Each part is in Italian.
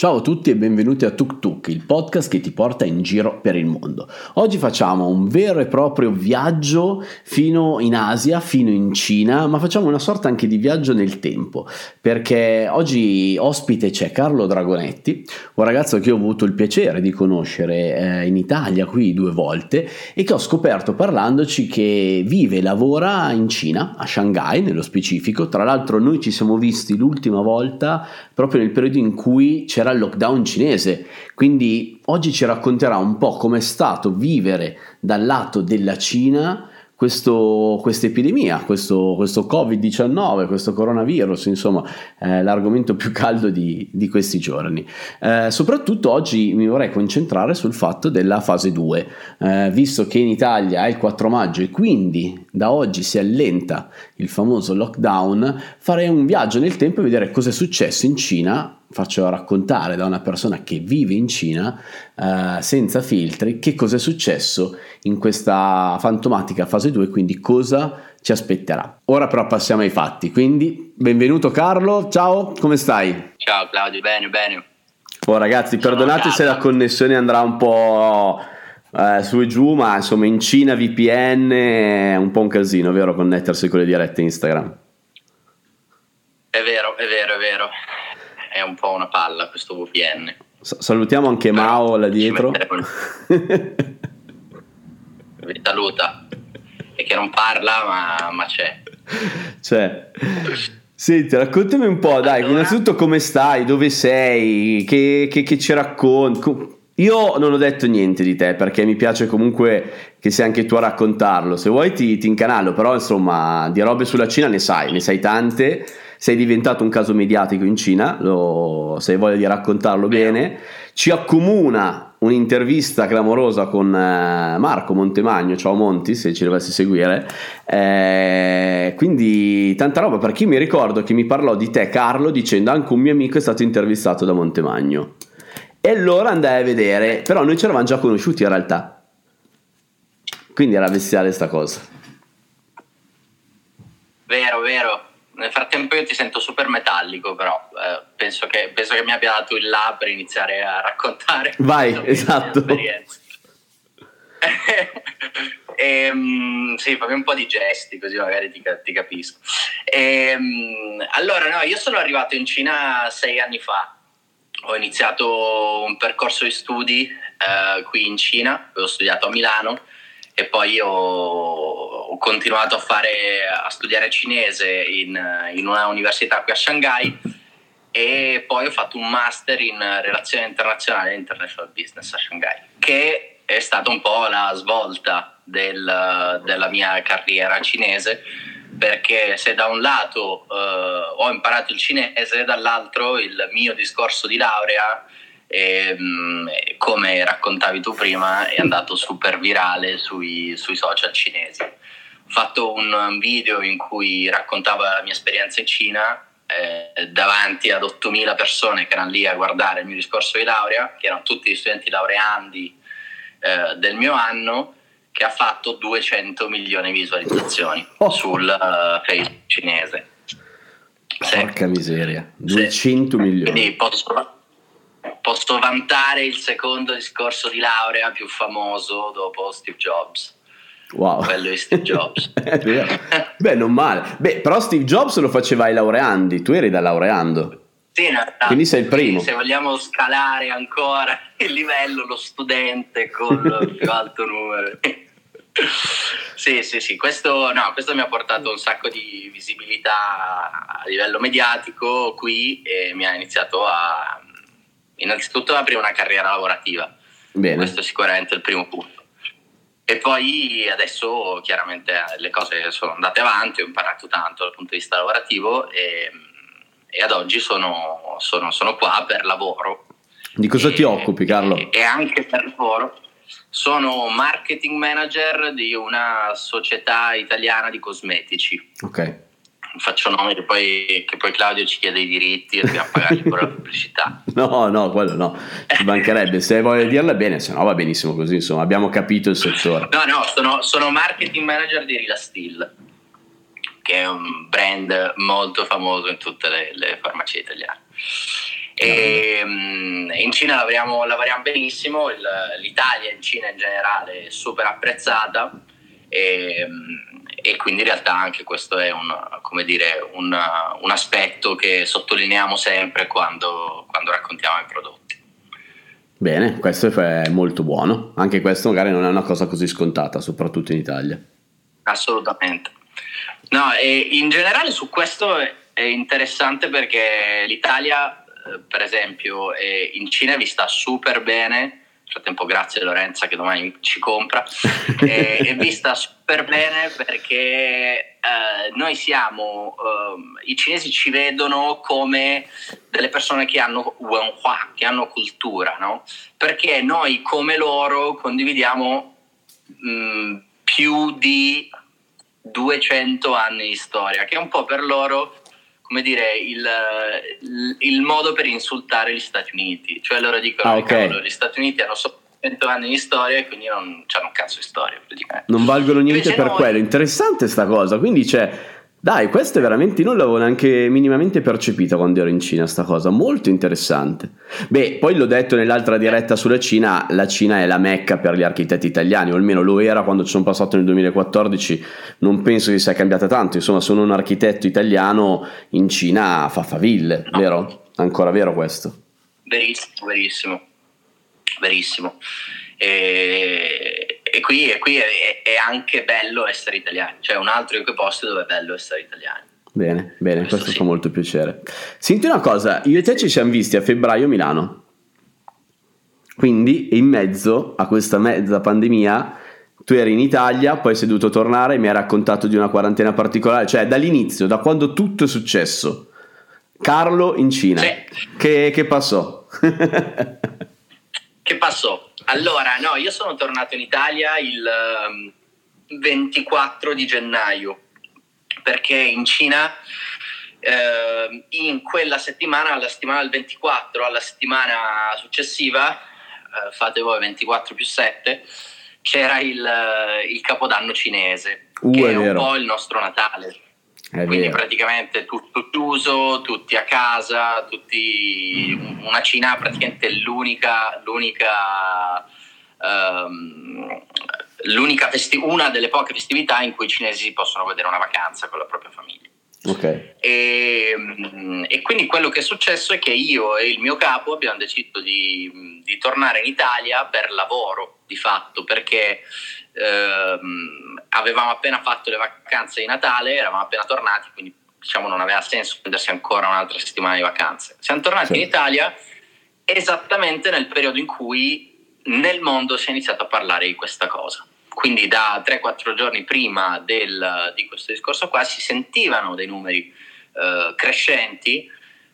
Ciao a tutti e benvenuti a Tuk Tuk, il podcast che ti porta in giro per il mondo. Oggi facciamo un vero e proprio viaggio fino in Asia, fino in Cina, ma facciamo una sorta anche di viaggio nel tempo, perché oggi ospite c'è Carlo Dragonetti, un ragazzo che ho avuto il piacere di conoscere eh, in Italia qui due volte e che ho scoperto parlandoci che vive e lavora in Cina, a Shanghai nello specifico. Tra l'altro noi ci siamo visti l'ultima volta proprio nel periodo in cui c'era era il lockdown cinese. Quindi oggi ci racconterà un po' com'è stato vivere dal lato della Cina questa epidemia, questo, questo, Covid-19, questo coronavirus, insomma, eh, l'argomento più caldo di, di questi giorni. Eh, soprattutto oggi mi vorrei concentrare sul fatto della fase 2, eh, visto che in Italia è il 4 maggio e quindi da oggi si allenta il famoso lockdown, farei un viaggio nel tempo e vedere cosa è successo in Cina. Faccio raccontare da una persona che vive in Cina eh, senza filtri che cosa è successo in questa fantomatica fase 2 quindi cosa ci aspetterà. Ora però passiamo ai fatti. Quindi benvenuto Carlo. Ciao come stai? ciao Claudio bene bene. Oh ragazzi Sono perdonate se la connessione andrà un po' eh, su e giù ma insomma in Cina VPN è un po' un casino vero connettersi con le dirette Instagram è vero è vero è vero è un po' una palla questo VPN. salutiamo anche Però Mao là dietro. Vi saluta. E che non parla, ma, ma c'è. C'è. Senti, raccontami un po', dai, allora... innanzitutto come stai, dove sei, che, che, che ci racconti. Io non ho detto niente di te perché mi piace comunque che sei anche tu a raccontarlo. Se vuoi ti, ti incanalo, però insomma di robe sulla Cina ne sai, ne sai tante. Sei diventato un caso mediatico in Cina, lo, se hai voglia di raccontarlo bene, ci accomuna un'intervista clamorosa con eh, Marco Montemagno, ciao Monti se ci dovessi seguire, eh, quindi tanta roba perché io mi ricordo che mi parlò di te Carlo dicendo anche un mio amico è stato intervistato da Montemagno e allora andai a vedere, però noi ci eravamo già conosciuti in realtà, quindi era bestiale sta cosa. Vero, vero. Nel frattempo io ti sento super metallico, però eh, penso, che, penso, che, mi abbia dato il là per iniziare a raccontare. Vai, esatto. e, ehm, sì, fammi un po' di gesti così magari ti, ti capisco. E, ehm, allora, no, io sono arrivato in Cina sei anni fa. Ho iniziato un percorso di studi eh, qui in Cina, ho studiato a Milano e poi ho, ho continuato a, fare, a, studiare cinese in, in, una università qui a Shanghai e poi ho fatto un master in relazioni internazionali e international business a Shanghai, che è stata un po' la svolta del, della mia carriera cinese, perché se da un lato eh, ho imparato il cinese, dall'altro il mio discorso di laurea e, mm, come raccontavi tu prima è andato super virale sui, sui social cinesi. Ho fatto un video in cui raccontavo la mia esperienza in Cina eh, davanti ad 8.000 persone che erano lì a guardare il mio discorso di laurea, che erano tutti gli studenti laureandi eh, del mio anno, che ha fatto 200 milioni di visualizzazioni oh. sul uh, Facebook cinese. Porca sì. miseria, 200 sì. milioni. Quindi posso, posso vantare il secondo discorso di laurea più famoso dopo Steve Jobs. Wow. Quello di Steve Jobs. Beh, non male. Beh, però Steve Jobs lo faceva ai laureandi, tu eri da laureando. Sì, no, Quindi sei il primo. se vogliamo scalare ancora il livello, lo studente con il più alto numero. Sì, sì, sì, questo, no, questo, mi ha portato un sacco di visibilità a livello mediatico qui e mi ha iniziato a innanzitutto aprire una carriera lavorativa. Bene. Questo è sicuramente il primo punto. E poi adesso chiaramente le cose sono andate avanti, ho imparato tanto dal punto di vista lavorativo e, e ad oggi sono, sono, sono, qua per lavoro. Di cosa e, ti occupi Carlo? E, e anche per lavoro. Sono marketing manager di una società italiana di cosmetici. Ok faccio nomi che poi, che poi, Claudio ci chiede i diritti e dobbiamo pagargli pure la pubblicità. No, no, quello no, ci mancherebbe. Se vuoi dirla bene, se no va benissimo così, insomma, abbiamo capito il settore. No, no, sono, sono marketing manager di Rila Steel, che è un brand molto famoso in tutte le, le farmacie italiane. E, ehm, in Cina lavoriamo, lavoriamo benissimo, il, l'Italia in Cina in generale è super apprezzata e, e, quindi in realtà anche questo è un, dire, un, un aspetto che sottolineiamo sempre quando, quando raccontiamo i prodotti. Bene, questo è molto buono, anche questo magari non è una cosa così scontata, soprattutto in Italia. Assolutamente. No, e in generale su questo è interessante perché l'Italia, per esempio, in Cina è vista super bene nel frattempo grazie Lorenza che domani ci compra, è, è vista super bene perché eh, noi siamo, eh, i cinesi ci vedono come delle persone che hanno wenhua, che hanno cultura, no? perché noi come loro condividiamo mh, mm, più di 200 anni di storia, che è un po' per loro come dire, il, il, modo per insultare gli Stati Uniti. Cioè loro dicono, ah, okay. cavolo, gli Stati Uniti hanno solo 100 anni di storia e quindi non hanno un cazzo di storia. Non valgono niente Invece per noi... quello. Interessante sta cosa. Quindi c'è... Dai, questo è veramente, non l'avevo neanche minimamente percepita quando ero in Cina sta cosa, molto interessante. Beh, poi l'ho detto nell'altra diretta sulla Cina, la Cina è la mecca per gli architetti italiani, o almeno lo era quando ci sono passato nel 2014, non penso che sia cambiata tanto, insomma sono un architetto italiano in Cina fa faville, no. vero? Ancora vero questo? Verissimo, verissimo, verissimo. E, e qui, e qui è, è, anche bello essere italiani, cioè un altro di quei posti dove è bello essere italiani. Bene, bene, questo, questo sì. fa molto piacere. Senti una cosa, io e te ci siamo visti a febbraio a Milano, quindi in mezzo a questa mezza pandemia tu eri in Italia, poi sei dovuto tornare e mi hai raccontato di una quarantena particolare, cioè dall'inizio, da quando tutto è successo. Carlo in Cina, sì. che, che passò? che passò? Allora, no, io sono tornato in Italia il 24 ehm, di gennaio perché in Cina eh, in quella settimana, alla settimana del 24, alla settimana successiva, eh, fate voi 24 più 7, c'era il, il Capodanno cinese, uh, che è, è un po' il nostro Natale. È Quindi vero. praticamente tutto chiuso, tutti a casa, tutti, una Cina praticamente l'unica, l'unica, um, l'unica festi- una delle poche festività in cui i cinesi possono vedere una vacanza con la propria famiglia. Okay. E, e, quindi quello che è successo è che io e il mio capo abbiamo deciso di, di tornare in Italia per lavoro, di fatto, perché ehm, avevamo appena fatto le vacanze di Natale, eravamo appena tornati, quindi diciamo non aveva senso prendersi ancora un'altra settimana di vacanze. Siamo tornati sì. in Italia esattamente nel periodo in cui nel mondo si è iniziato a parlare di questa cosa. Quindi da 3-4 giorni prima del, di questo discorso qua si sentivano dei numeri eh, crescenti,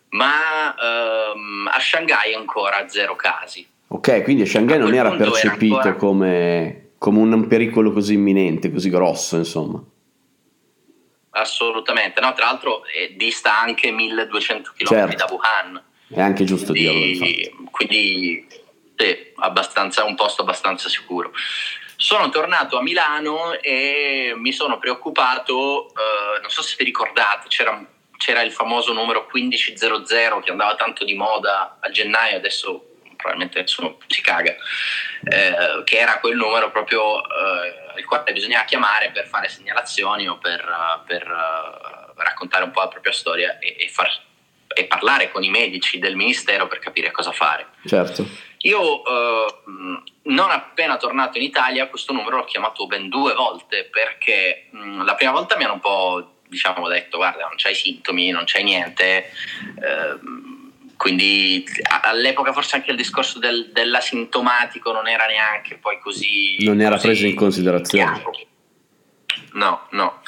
ma ehm, a Shanghai ancora zero casi. Ok, quindi a Shanghai a non era percepito era ancora... come come un pericolo così imminente, così grosso, insomma. Assolutamente, no, tra l'altro eh, dista anche 1200 km certo. da Wuhan. È anche giusto quindi, dirlo. Infatti. Quindi sì, abbastanza, un posto abbastanza sicuro. Sono tornato a Milano e mi sono preoccupato, eh, non so se vi ricordate, c'era, c'era il famoso numero 1500 che andava tanto di moda a gennaio, adesso probabilmente nessuno si caga, eh, che era quel numero proprio eh, il quale bisognava chiamare per fare segnalazioni o per, per uh, raccontare un po' la propria storia e, e, far, e, parlare con i medici del ministero per capire cosa fare. Certo. Io eh, non appena tornato in Italia questo numero l'ho chiamato ben due volte perché mh, la prima volta mi hanno un po' diciamo detto guarda non c'hai sintomi, non c'hai niente. Eh, quindi all'epoca forse anche il discorso del, dell'asintomatico non era neanche poi così... Non era così preso in considerazione. Chiaro. No, no.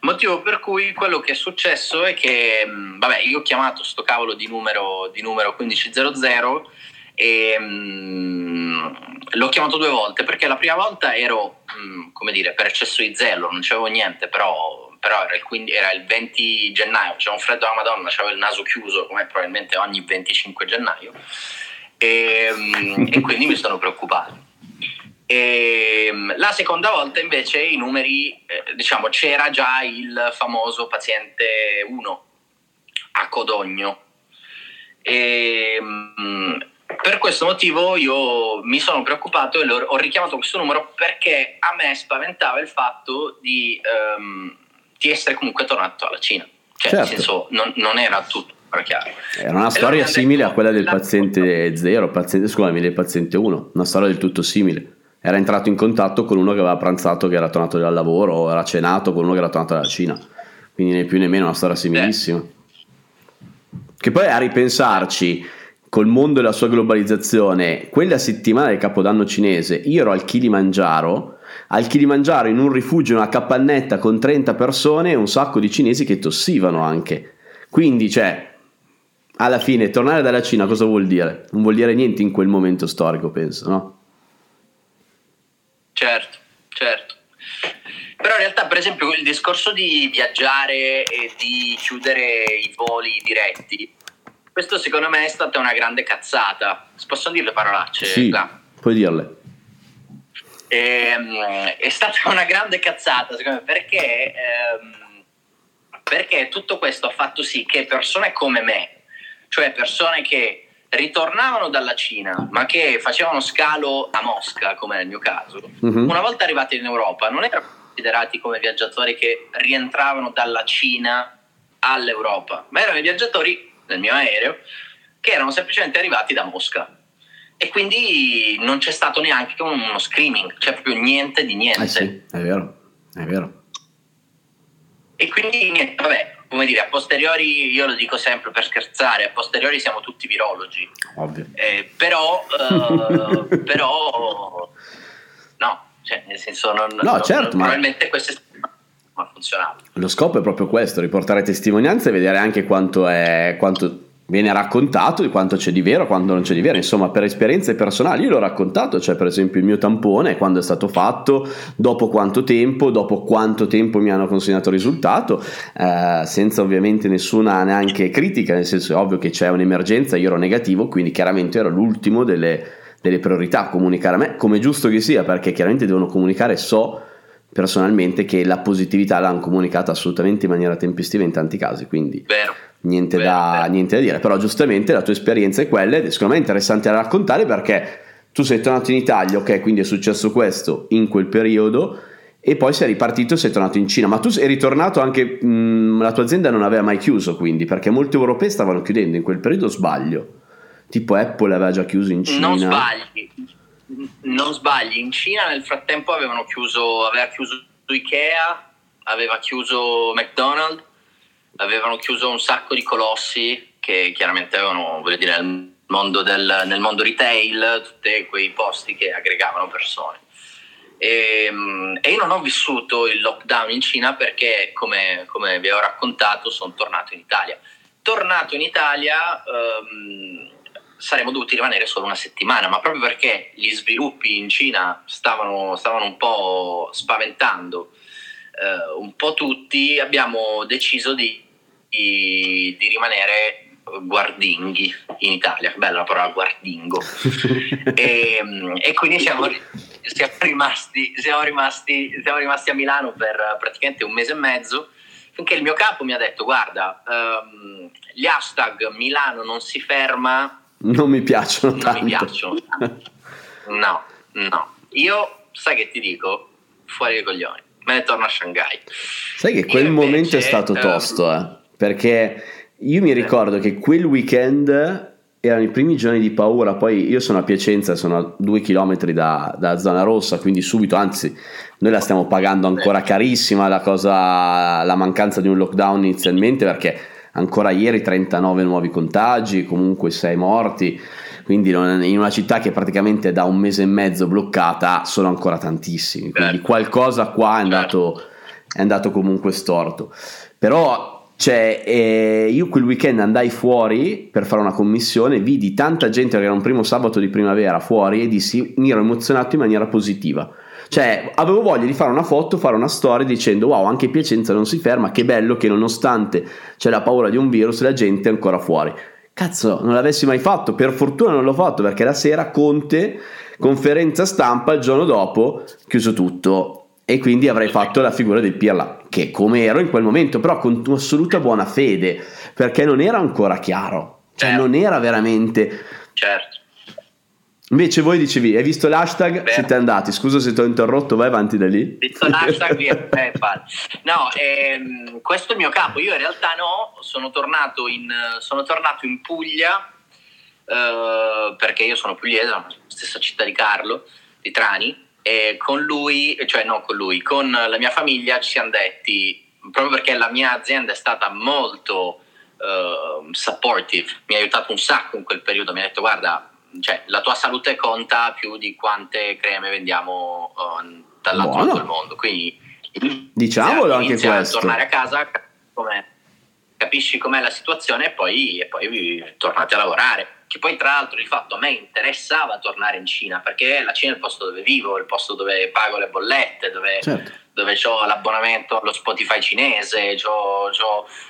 Motivo per cui quello che è successo è che, vabbè, io ho chiamato sto cavolo di numero, di numero 1500 e mh, l'ho chiamato due volte perché la prima volta ero, mh, come dire, per eccesso di zelo, non c'avevo niente, però però era il, 15, era il 20 gennaio, c'era un freddo alla Madonna, avevo il naso chiuso come probabilmente ogni 25 gennaio e, mm, e quindi mi sono preoccupato. E, mm, la seconda volta invece i numeri, eh, diciamo, c'era già il famoso paziente 1 a Codogno. E, mm, per questo motivo io mi sono preoccupato e ho richiamato questo numero perché a me spaventava il fatto di, um, di essere comunque tornato alla Cina. Cioè, certo. nel senso, non, non era tutto chiaro. Era una storia simile a quella del paziente 0, paziente, scusami, del paziente 1, una storia del tutto simile. Era entrato in contatto con uno che aveva pranzato, che era tornato dal lavoro, o era cenato con uno che era tornato dalla Cina. Quindi né più né meno una storia similissima. Che poi a ripensarci, col mondo e la sua globalizzazione, quella settimana del Capodanno cinese, io ero al Kilimangiaro, al Kilimangiaro in un rifugio, una capannetta con 30 persone e un sacco di cinesi che tossivano anche. Quindi, cioè, alla fine, tornare dalla Cina cosa vuol dire? Non vuol dire niente in quel momento storico, penso, no? Certo, certo. Però in realtà, per esempio, il discorso di viaggiare e di chiudere i voli diretti questo secondo me è stata una grande cazzata. Posso dire le parolacce? Sì, là? puoi dirle. E, ehm, è stata una grande cazzata, secondo me, perché, ehm, perché tutto questo ha fatto sì che persone come me, cioè persone che ritornavano dalla Cina, ma che facevano scalo a Mosca, come nel mio caso, uh-huh. una volta arrivati in Europa, non erano considerati come viaggiatori che rientravano dalla Cina all'Europa, ma erano i viaggiatori nel mio aereo, che erano semplicemente arrivati da Mosca. E quindi non c'è stato neanche uno screaming, cioè proprio niente di niente. Eh sì, è vero, è vero. E quindi niente, vabbè, come dire, a posteriori, io lo dico sempre per scherzare, a posteriori siamo tutti virologi. Ovvio. Eh, però, uh, però, no, cioè nel senso, non, no, certo, non, ma... probabilmente queste ma funzionava. Lo scopo è proprio questo, riportare testimonianze e vedere anche quanto, è, quanto viene raccontato di quanto c'è di vero, quanto non c'è di vero, insomma per esperienze personali. Io l'ho raccontato, cioè per esempio il mio tampone, quando è stato fatto, dopo quanto tempo, dopo quanto tempo mi hanno consegnato il risultato, eh, senza ovviamente nessuna neanche critica, nel senso è ovvio che c'è un'emergenza, io ero negativo, quindi chiaramente ero l'ultimo delle, delle priorità, comunicare a me, come giusto che sia, perché chiaramente devono comunicare, so personalmente che la positività l'hanno comunicata assolutamente in maniera tempestiva in tanti casi, quindi vero, niente, vero, da, vero. niente, da, dire, però giustamente la tua esperienza è quella ed è secondo me interessante da raccontare perché tu sei tornato in Italia, ok, quindi è successo questo in quel periodo e poi sei ripartito e sei tornato in Cina, ma tu sei ritornato anche, mh, la tua azienda non aveva mai chiuso quindi, perché molti europei stavano chiudendo. In quel periodo, sbaglio, tipo Apple aveva già chiuso in Cina. Non sbagli. Non sbagli, in Cina nel frattempo avevano chiuso, aveva chiuso Ikea, aveva chiuso McDonald's, avevano chiuso un sacco di colossi che chiaramente avevano, voglio dire, nel mondo, del, nel mondo retail, tutti quei posti che aggregavano persone. E, ehm, e, io non ho vissuto il lockdown in Cina perché, come, come vi ho raccontato, sono tornato in Italia. Tornato in Italia, um, saremmo dovuti rimanere solo una settimana, ma proprio perché gli sviluppi in Cina stavano, stavano un po' spaventando eh, un po' tutti, abbiamo deciso di, di, di, rimanere guardinghi in Italia, bella la parola guardingo, e, e, quindi siamo, siamo, rimasti, siamo, rimasti, siamo rimasti a Milano per praticamente un mese e mezzo finché il mio capo mi ha detto guarda um, gli hashtag Milano non si ferma non mi piacciono non tanto. mi piacciono No, no. Io, sai che ti dico? Fuori dai coglioni. Me ne torno a Shanghai. Sai che quel io momento invece, è stato ehm, tosto, eh? Perché io mi ricordo che quel weekend erano i primi giorni di paura, poi io sono a Piacenza, sono a due chilometri da, da zona rossa, quindi subito, anzi, noi la stiamo pagando ancora carissima la cosa, la mancanza di un lockdown inizialmente perché ancora ieri 39 nuovi contagi, comunque 6 morti, quindi in una città che praticamente da un mese e mezzo bloccata sono ancora tantissimi, quindi certo. qualcosa qua è andato, è andato comunque storto. Però cioè, eh, io quel weekend andai fuori per fare una commissione, vidi tanta gente, era un primo sabato di primavera fuori e dissi, mi ero emozionato in maniera positiva cioè, avevo voglia di fare una foto, fare una storia dicendo wow, anche Piacenza non si ferma, che bello che nonostante c'è la paura di un virus, la gente è ancora fuori. Cazzo, non l'avessi mai fatto, per fortuna non l'ho fatto perché la sera Conte, conferenza stampa, il giorno dopo, chiuso tutto. E quindi avrei fatto la figura del Pirla, che come ero in quel momento, però con assoluta buona fede, perché non era ancora chiaro, cioè certo. non era veramente... Certo Invece voi dicevi, hai visto l'hashtag? Beh. Siete andati, scusa se ti ho interrotto, vai avanti da lì. Visto l'hashtag. Eh, no, ehm, questo è il mio capo, io in realtà no, sono tornato in, sono tornato in Puglia, eh, perché io sono pugliese, la stessa città di Carlo, di Trani, e con lui, cioè no con lui, con la mia famiglia ci siamo detti, proprio perché la mia azienda è stata molto uh, supportive, mi ha aiutato un sacco in quel periodo, mi ha detto guarda, cioè, la tua salute conta più di quante creme vendiamo uh, dall'altro lato del mondo, quindi diciamolo anche questo. a tornare a casa come, capisci com'è la situazione e poi, e poi tornate a lavorare che poi tra l'altro di fatto a me interessava tornare in Cina perché la Cina è il posto dove vivo, il posto dove pago le bollette, dove, certo. dove ho l'abbonamento allo Spotify cinese, ho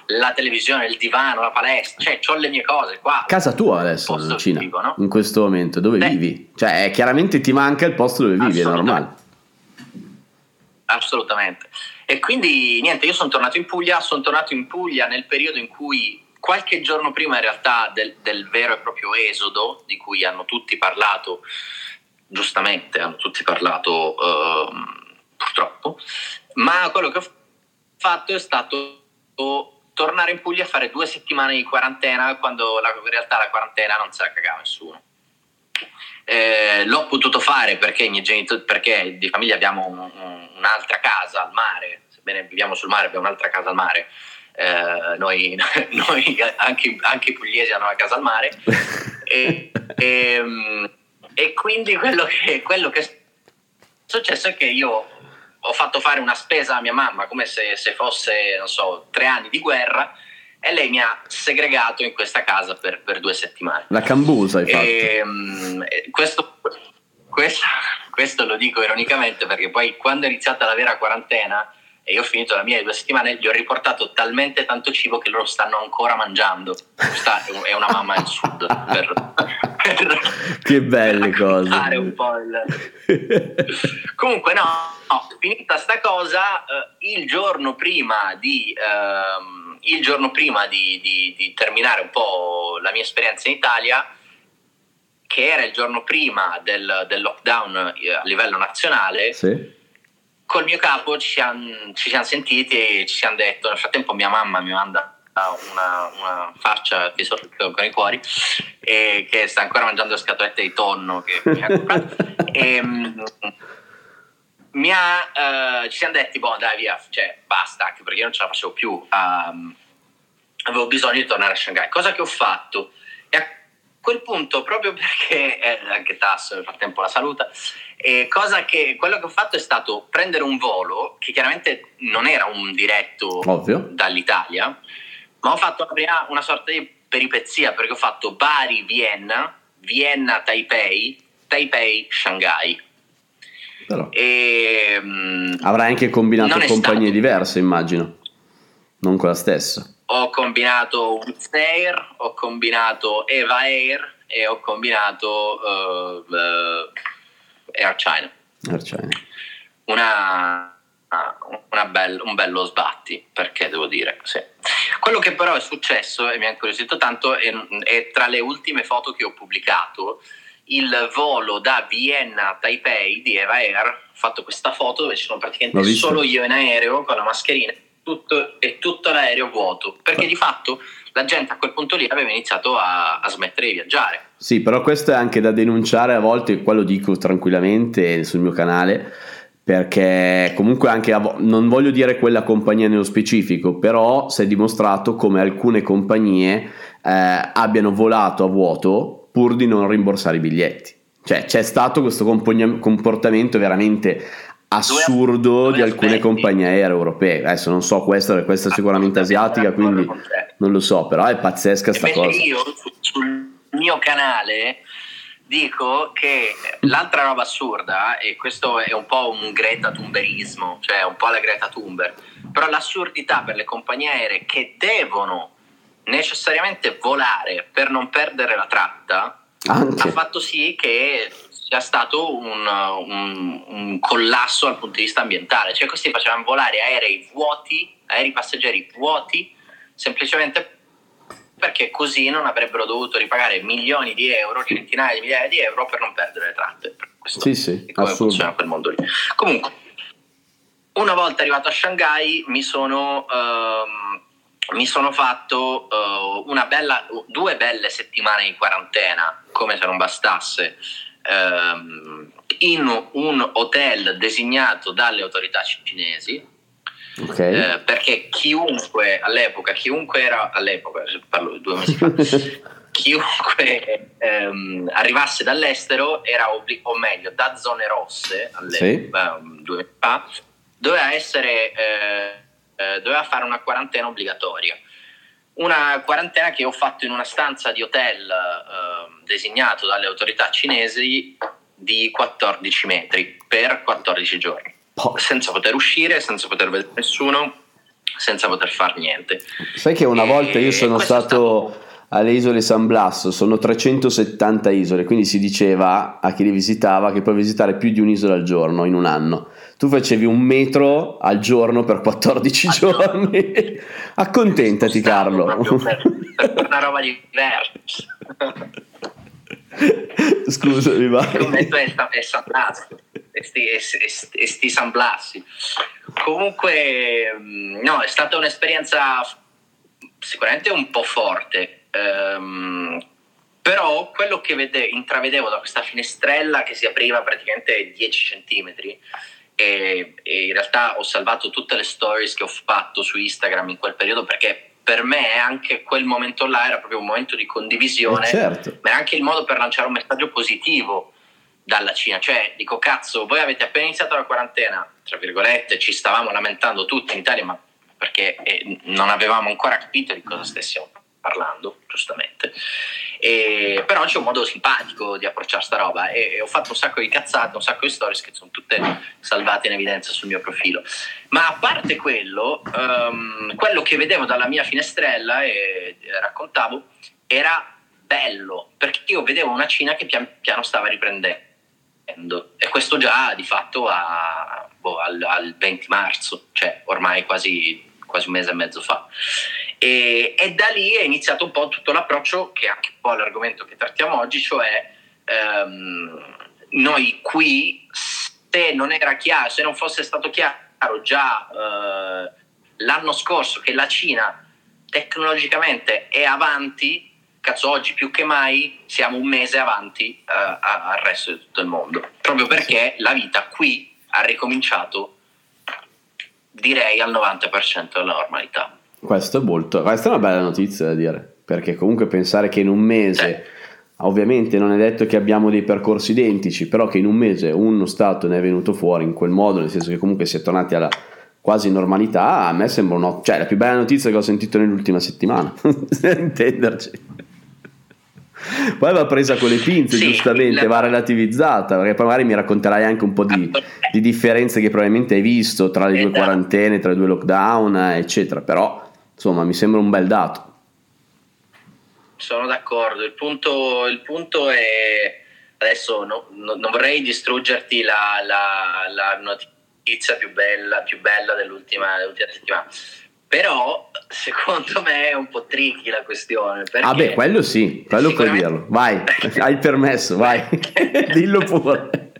la televisione, il divano, la palestra, cioè ho le mie cose qua. Casa tua adesso in Cina, vivo, no? in questo momento, dove Beh, vivi? Cioè chiaramente ti manca il posto dove vivi, è normale. Assolutamente. E quindi niente, io sono tornato in Puglia, sono tornato in Puglia nel periodo in cui qualche giorno prima in realtà del, del, vero e proprio esodo di cui hanno tutti parlato, giustamente hanno tutti parlato uh, purtroppo, ma quello che ho fatto è stato tornare in Puglia a fare due settimane di quarantena quando la, in realtà la quarantena non se la cagava nessuno. Eh, l'ho potuto fare perché i miei genitori, perché di famiglia abbiamo un, un, un'altra casa al mare, sebbene viviamo sul mare, abbiamo un'altra casa al mare eh, noi, noi anche, anche, i pugliesi hanno una casa al mare e, e, ehm, e, quindi quello che, quello che, è successo è che io ho fatto fare una spesa a mia mamma come se, se fosse, non so, tre anni di guerra e lei mi ha segregato in questa casa per, per due settimane. La cambusa hai fatto. Ehm, e, questo, questo, questo lo dico ironicamente perché poi quando è iniziata la vera quarantena e io ho finito la mia due settimane, gli ho riportato talmente tanto cibo che loro stanno ancora mangiando. Questa è una mamma del sud. Per, per che belle cose. Un po il... Comunque no, no, finita sta cosa, eh, il giorno prima di... Eh, il giorno prima di, di, di terminare un po' la mia esperienza in Italia, che era il giorno prima del, del lockdown eh, a livello nazionale, sì col mio capo ci, han, ci siamo sentiti e ci siamo detto, nel frattempo mia mamma mi manda una, una faccia che sorride con i cuori e che sta ancora mangiando le scatolette di tonno che mi ha comprato. E, um, mi ha, uh, ci siamo detti boh dai via cioè basta anche perché io non ce la facevo più um, avevo bisogno di tornare a Shanghai. Cosa che ho fatto quel punto proprio perché eh, anche Tasso nel frattempo la saluta e cosa che quello che ho fatto è stato prendere un volo che chiaramente non era un diretto Ovvio. dall'Italia, ma ho fatto una, una sorta di peripezia perché ho fatto Bari-Vienna, Vienna-Taipei, Taipei-Shanghai. Però. E, um, Avrai anche combinato compagnie stato. diverse, immagino, non con la stessa. Ho combinato Wizz Air, ho combinato Eva Air e ho combinato uh, Air China. Air China. Una, una bel, un bello sbatti, perché devo dire, sì. Quello che però è successo e mi ha incuriosito tanto è, è tra le ultime foto che ho pubblicato il volo da Vienna a Taipei di Eva Air. Ho fatto questa foto dove ci sono praticamente solo io in aereo con la mascherina tutto, e tutto l'aereo vuoto, perché di fatto la gente a quel punto lì aveva iniziato a, a, smettere di viaggiare. Sì, però questo è anche da denunciare a volte, qua lo dico tranquillamente sul mio canale, perché comunque anche vo- non voglio dire quella compagnia nello specifico, però si è dimostrato come alcune compagnie eh, abbiano volato a vuoto pur di non rimborsare i biglietti. Cioè c'è stato questo comportamento veramente assurdo di alcune compagnie aeree europee. Adesso non so, questa, questa è sicuramente asiatica, quindi non lo so, però è pazzesca sta cosa. Io sul mio canale dico che l'altra roba assurda, e questo è un po' un Greta Thunberismo, cioè un po' la Greta Thunberg, però l'assurdità per le compagnie aeree che devono necessariamente volare per non perdere la tratta Anche. ha fatto sì che sia stato un, un, un, collasso dal punto di vista ambientale. Cioè questi facevano volare aerei vuoti, aerei passeggeri vuoti, semplicemente perché così non avrebbero dovuto ripagare milioni di euro, centinaia di migliaia di euro per non perdere le tratte. Questo sì, sì, è come funziona quel mondo lì. Comunque, una volta arrivato a Shanghai mi sono, um, mi sono fatto uh, bella, due belle settimane di quarantena, come se non bastasse, um, in un hotel designato dalle autorità cinesi Okay. Eh, perché chiunque all'epoca, chiunque era all'epoca, parlo di due mesi fa, chiunque ehm, arrivasse dall'estero era obbligato, o meglio, da zone rosse all'epoca, sì. due mesi fa, doveva essere, eh, eh, doveva fare una quarantena obbligatoria. Una quarantena che ho fatto in una stanza di hotel ehm, designato dalle autorità cinesi di 14 metri per 14 giorni senza poter uscire, senza poter vedere nessuno, senza poter fare niente. Sai che una e volta io sono stato, stato, alle isole San Blas, sono 370 isole, quindi si diceva a chi li visitava che puoi visitare più di un'isola al giorno in un anno. Tu facevi un metro al giorno per 14 giorni. Accontentati, Carlo. Per, per una roba diversa. Scusami, vai. Il metro è, è e sti, e, sti San Blassi. Comunque, mm, no, è stata un'esperienza sicuramente un po' forte. Um, però quello che vede, intravedevo da questa finestrella che si apriva praticamente 10 cm e, e, in realtà ho salvato tutte le stories che ho fatto su Instagram in quel periodo perché per me anche quel momento là era proprio un momento di condivisione, eh certo. ma era anche il modo per lanciare un messaggio positivo dalla Cina. Cioè, dico, cazzo, voi avete appena iniziato la quarantena, tra virgolette, ci stavamo lamentando tutti in Italia, ma perché eh, non avevamo ancora capito di cosa stessimo parlando, giustamente. E, però c'è un modo simpatico di approcciare sta roba e, e, ho fatto un sacco di cazzate, un sacco di stories che sono tutte salvate in evidenza sul mio profilo. Ma a parte quello, um, quello che vedevo dalla mia finestrella e, e raccontavo era bello, perché io vedevo una Cina che pian piano stava riprendendo e questo già di fatto a, boh, al, al, 20 marzo, cioè ormai quasi, quasi, un mese e mezzo fa. E, e, da lì è iniziato un po' tutto l'approccio che è anche un po' l'argomento che trattiamo oggi, cioè ehm, noi qui, se non era chiaro, se non fosse stato chiaro già eh, l'anno scorso che la Cina tecnologicamente è avanti, cazzo oggi più che mai siamo un mese avanti uh, al resto di tutto il mondo, proprio perché la vita qui ha ricominciato direi al 90% della normalità. Questo è molto, questa è una bella notizia da dire, perché comunque pensare che in un mese, sì. ovviamente non è detto che abbiamo dei percorsi identici, però che in un mese uno Stato ne è venuto fuori in quel modo, nel senso che comunque si è tornati alla quasi normalità, a me sembra una, cioè, la più bella notizia che ho sentito nell'ultima settimana, intenderci. Poi va presa con le pinze, sì, giustamente, la... va relativizzata, perché poi magari mi racconterai anche un po' di, di differenze che probabilmente hai visto tra le esatto. due quarantene, tra i due lockdown, eccetera. Però, insomma, mi sembra un bel dato. Sono d'accordo. Il punto, il punto è... Adesso no, no, non vorrei distruggerti la, la, la notizia più bella, più bella dell'ultima, dell'ultima settimana però secondo me è un po' tricky la questione. Ah beh, quello sì, quello puoi dirlo. Vai, hai il permesso, vai, dillo pure.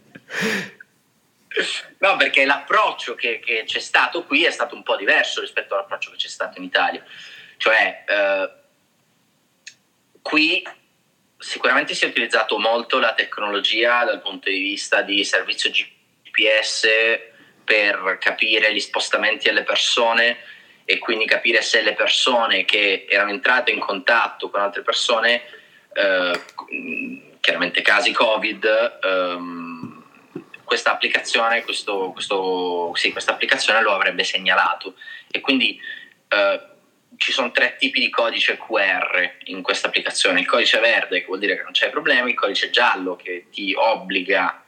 No, perché l'approccio che, che, c'è stato qui è stato un po' diverso rispetto all'approccio che c'è stato in Italia. Cioè, eh, qui sicuramente si è utilizzato molto la tecnologia dal punto di vista di servizio GPS per capire gli spostamenti delle persone e quindi capire se le persone che erano entrate in contatto con altre persone, eh, chiaramente casi Covid, ehm, questa applicazione, questo, questo, sì, questa applicazione lo avrebbe segnalato e quindi eh, ci sono tre tipi di codice QR in questa applicazione, il codice verde che vuol dire che non c'è problema, il codice giallo che ti obbliga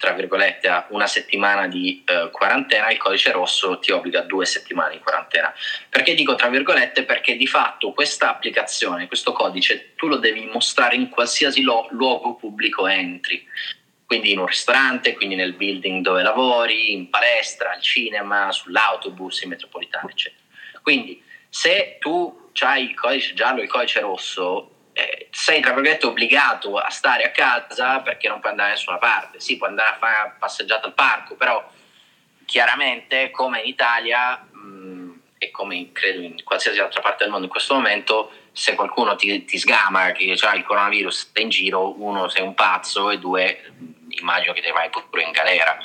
tra virgolette, a una settimana di eh, quarantena, il codice rosso ti obbliga a due settimane di quarantena. Perché dico tra virgolette? Perché di fatto questa applicazione, questo codice, tu lo devi mostrare in qualsiasi lo- luogo pubblico entri. Quindi in un ristorante, quindi nel building dove lavori, in palestra, al cinema, sull'autobus, in metropolitana, eccetera. Quindi se tu hai il codice giallo e il codice rosso, eh, sei tra virgolette obbligato a stare a casa perché non puoi andare da nessuna parte. Sì, puoi andare a fare una passeggiata al parco, però chiaramente come in Italia mh, e come credo in qualsiasi altra parte del mondo in questo momento, se qualcuno ti, ti sgama che ha il coronavirus in giro, uno sei un pazzo e due immagino che te vai pure in galera.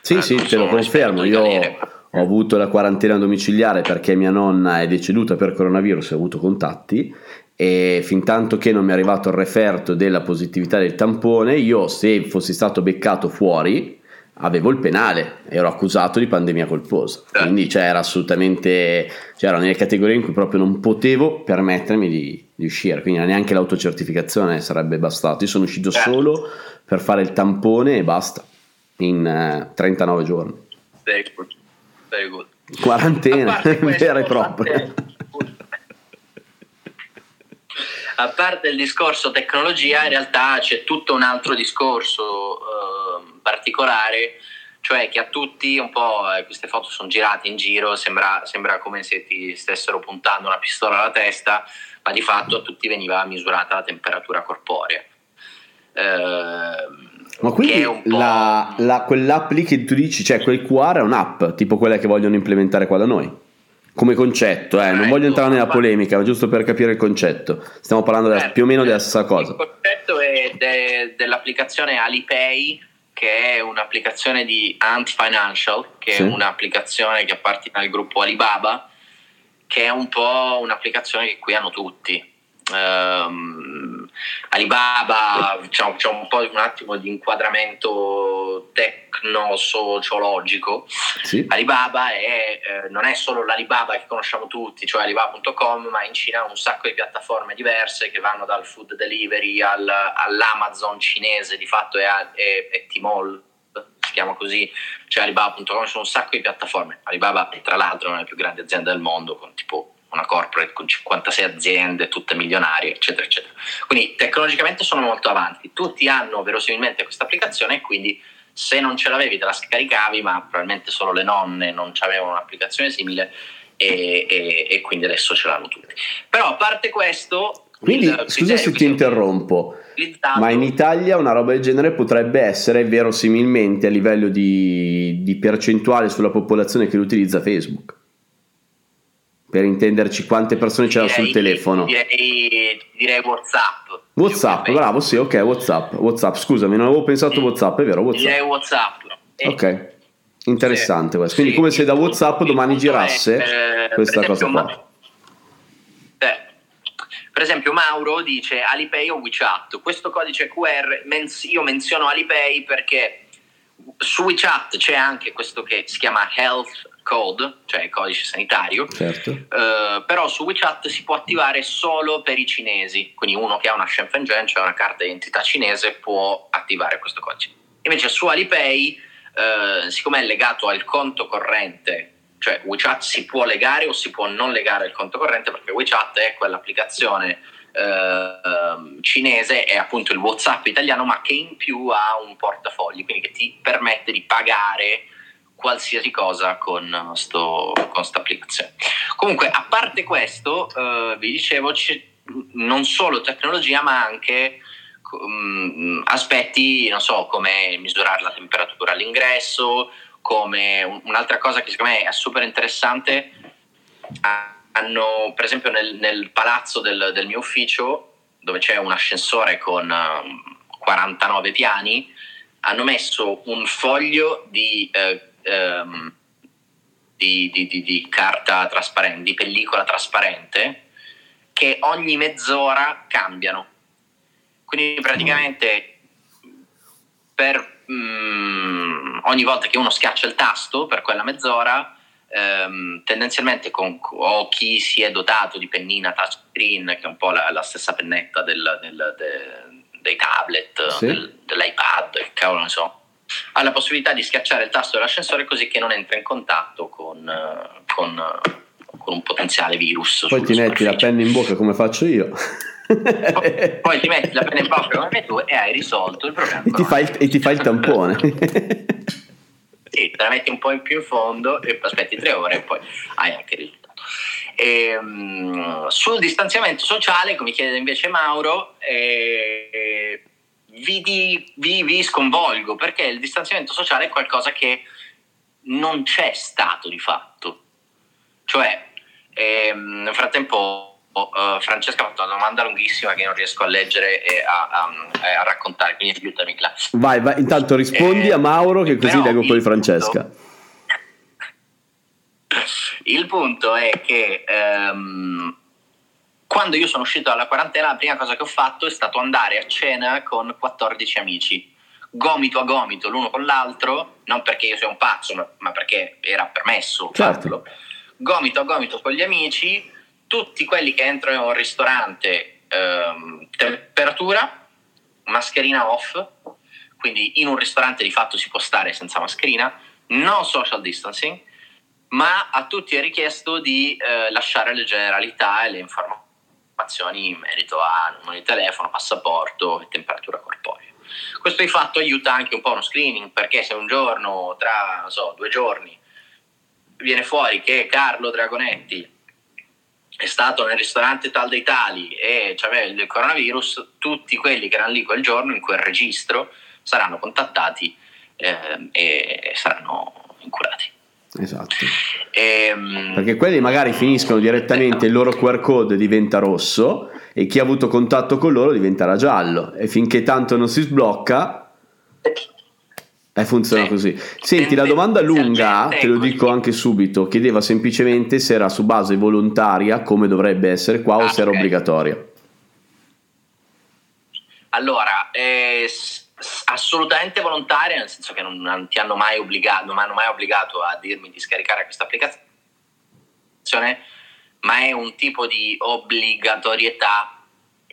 Sì, eh, sì, te lo confermo. Io ho avuto la quarantena domiciliare perché mia nonna è deceduta per coronavirus e ho avuto contatti e fin tanto che non mi è arrivato il referto della positività del tampone, io se fossi stato beccato fuori avevo il penale, ero accusato di pandemia colposa, eh. quindi cioè, era assolutamente, cioè, ero nelle categorie in cui proprio non potevo permettermi di, di uscire, quindi neanche l'autocertificazione sarebbe bastato, io sono uscito certo. solo per fare il tampone e basta, in eh, 39 giorni. Very good. Very good. Quarantena vera e propria. A parte il discorso tecnologia, in realtà c'è tutto un altro discorso eh, particolare, cioè che a tutti un po' eh, queste foto sono girate in giro, sembra, sembra, come se ti stessero puntando una pistola alla testa, ma di fatto a tutti veniva misurata la temperatura corporea. Eh, ma quindi la, la, quell'app lì che tu dici, cioè quel QR è un'app, tipo quella che vogliono implementare qua da noi? come concetto, eh, non voglio entrare nella polemica, ma giusto per capire il concetto. Stiamo parlando della, più o meno della stessa cosa. Il concetto è de, dell'applicazione Alipay, che è un'applicazione di Ant Financial, che sì. è un'applicazione che appartiene al gruppo Alibaba, che è un po' un'applicazione che qui hanno tutti. Um, Alibaba diciamo, c'è un po' un attimo di inquadramento tecno-sociologico. Sì. Alibaba è, eh, non è solo l'Alibaba che conosciamo tutti, cioè Alibaba.com, ma in Cina ha un sacco di piattaforme diverse che vanno dal food delivery al, all'Amazon cinese, di fatto è, è, è Tmall, si chiama così, cioè Alibaba.com, ci sono un sacco di piattaforme. Alibaba, tra l'altro, è una delle più grandi aziende del mondo, con tipo una corporate con 56 aziende, tutte milionarie, eccetera, eccetera. Quindi tecnologicamente sono molto avanti. Tutti hanno verosimilmente questa applicazione e quindi se non ce l'avevi te la scaricavi, ma probabilmente solo le nonne non avevano un'applicazione simile e, e, e, quindi adesso ce l'hanno tutti. Però a parte questo... Quindi, il, scusa se ti interrompo, ma in Italia una roba del genere potrebbe essere verosimilmente a livello di, di percentuale sulla popolazione che utilizza Facebook per intenderci quante persone c'erano sul telefono. Direi, direi WhatsApp. WhatsApp, bravo, sì, ok, WhatsApp. WhatsApp, scusami, non avevo pensato. WhatsApp, è vero? WhatsApp. Direi WhatsApp. Eh. Ok, interessante sì. questo. Quindi sì, come se da WhatsApp domani girasse è, eh, questa cosa qua. Ma- eh, per esempio Mauro dice Alipay o WeChat. Questo codice QR, io menziono Alipay perché su WeChat c'è anche questo che si chiama Health code, cioè il codice sanitario, certo. eh, però su WeChat si può attivare solo per i cinesi, quindi uno che ha una Shenzhen, cioè una carta d'identità cinese, può attivare questo codice. Invece su Alipay, eh, siccome è legato al conto corrente, cioè WeChat si può legare o si può non legare al conto corrente perché WeChat è quell'applicazione eh, cinese, è appunto il WhatsApp italiano, ma che in più ha un portafogli, quindi che ti permette di pagare qualsiasi cosa con questa applicazione. Comunque, a parte questo, eh, vi dicevo, non solo tecnologia, ma anche um, aspetti, non so, come misurare la temperatura all'ingresso, come un'altra cosa che secondo me è super interessante, hanno per esempio nel, nel palazzo del, del, mio ufficio, dove c'è un ascensore con um, 49 piani, hanno messo un foglio di eh, ehm, di, di, di, di, carta trasparente, di pellicola trasparente, che ogni mezz'ora cambiano. Quindi praticamente per, mm, ogni volta che uno schiaccia il tasto per quella mezz'ora, ehm, tendenzialmente con, o chi si è dotato di pennina touchscreen, che è un po' la, la stessa pennetta del, del, de, dei tablet, sì. del, dell'iPad, che cavolo ne so, ha la possibilità di schiacciare il tasto dell'ascensore così che non entra in contatto con, eh, con, eh, con un potenziale virus. Poi ti metti la penna in bocca come faccio io. Poi, poi, ti metti la penna in bocca come fai tu e hai risolto il problema. E ti fai il, e ti fai il tampone. sì, te la metti un po' in più in fondo e aspetti tre ore e poi hai anche il risultato. E, um, sul distanziamento sociale, come chiede invece Mauro, eh, vi, di, vi, vi sconvolgo perché il distanziamento sociale è qualcosa che non c'è stato di fatto. Cioè, ehm, nel frattempo Uh, Francesca ha fatto una domanda lunghissima che non riesco a leggere e a, a, a raccontare, quindi aiutami Cla. Vai, vai, intanto rispondi eh, a Mauro che così leggo poi Francesca. Punto, il punto è che um, quando io sono uscito dalla quarantena la prima cosa che ho fatto è stato andare a cena con 14 amici, gomito a gomito l'uno con l'altro, non perché io sia un pazzo, ma, ma perché era permesso certo. farlo, gomito a gomito con gli amici tutti quelli che entrano in un ristorante, ehm, temperatura, mascherina off, quindi in un ristorante di fatto si può stare senza mascherina, non social distancing, ma a tutti è richiesto di eh, lasciare le generalità e le informazioni in merito a numero di telefono, passaporto e temperatura corporea. Questo di fatto aiuta anche un po' uno screening, perché se un giorno, tra so, due giorni, viene fuori che Carlo Dragonetti è stato nel ristorante tal dei tali e c'aveva il coronavirus, tutti quelli che erano lì quel giorno in quel registro saranno contattati eh, e saranno incurati. Esatto. E, ehm, Perché quelli magari finiscono direttamente, il loro QR code diventa rosso e chi ha avuto contatto con loro diventerà giallo e finché tanto non si sblocca eh, funziona sì. così. Senti, la domanda lunga, te lo dico anche subito, chiedeva semplicemente se era su base volontaria, come dovrebbe essere qua, ah, o se era okay. obbligatoria. Allora, eh, assolutamente volontaria, nel senso che non, non ti hanno mai obbligato, non mi hanno mai obbligato a dirmi di scaricare questa applicazione, ma è un tipo di obbligatorietà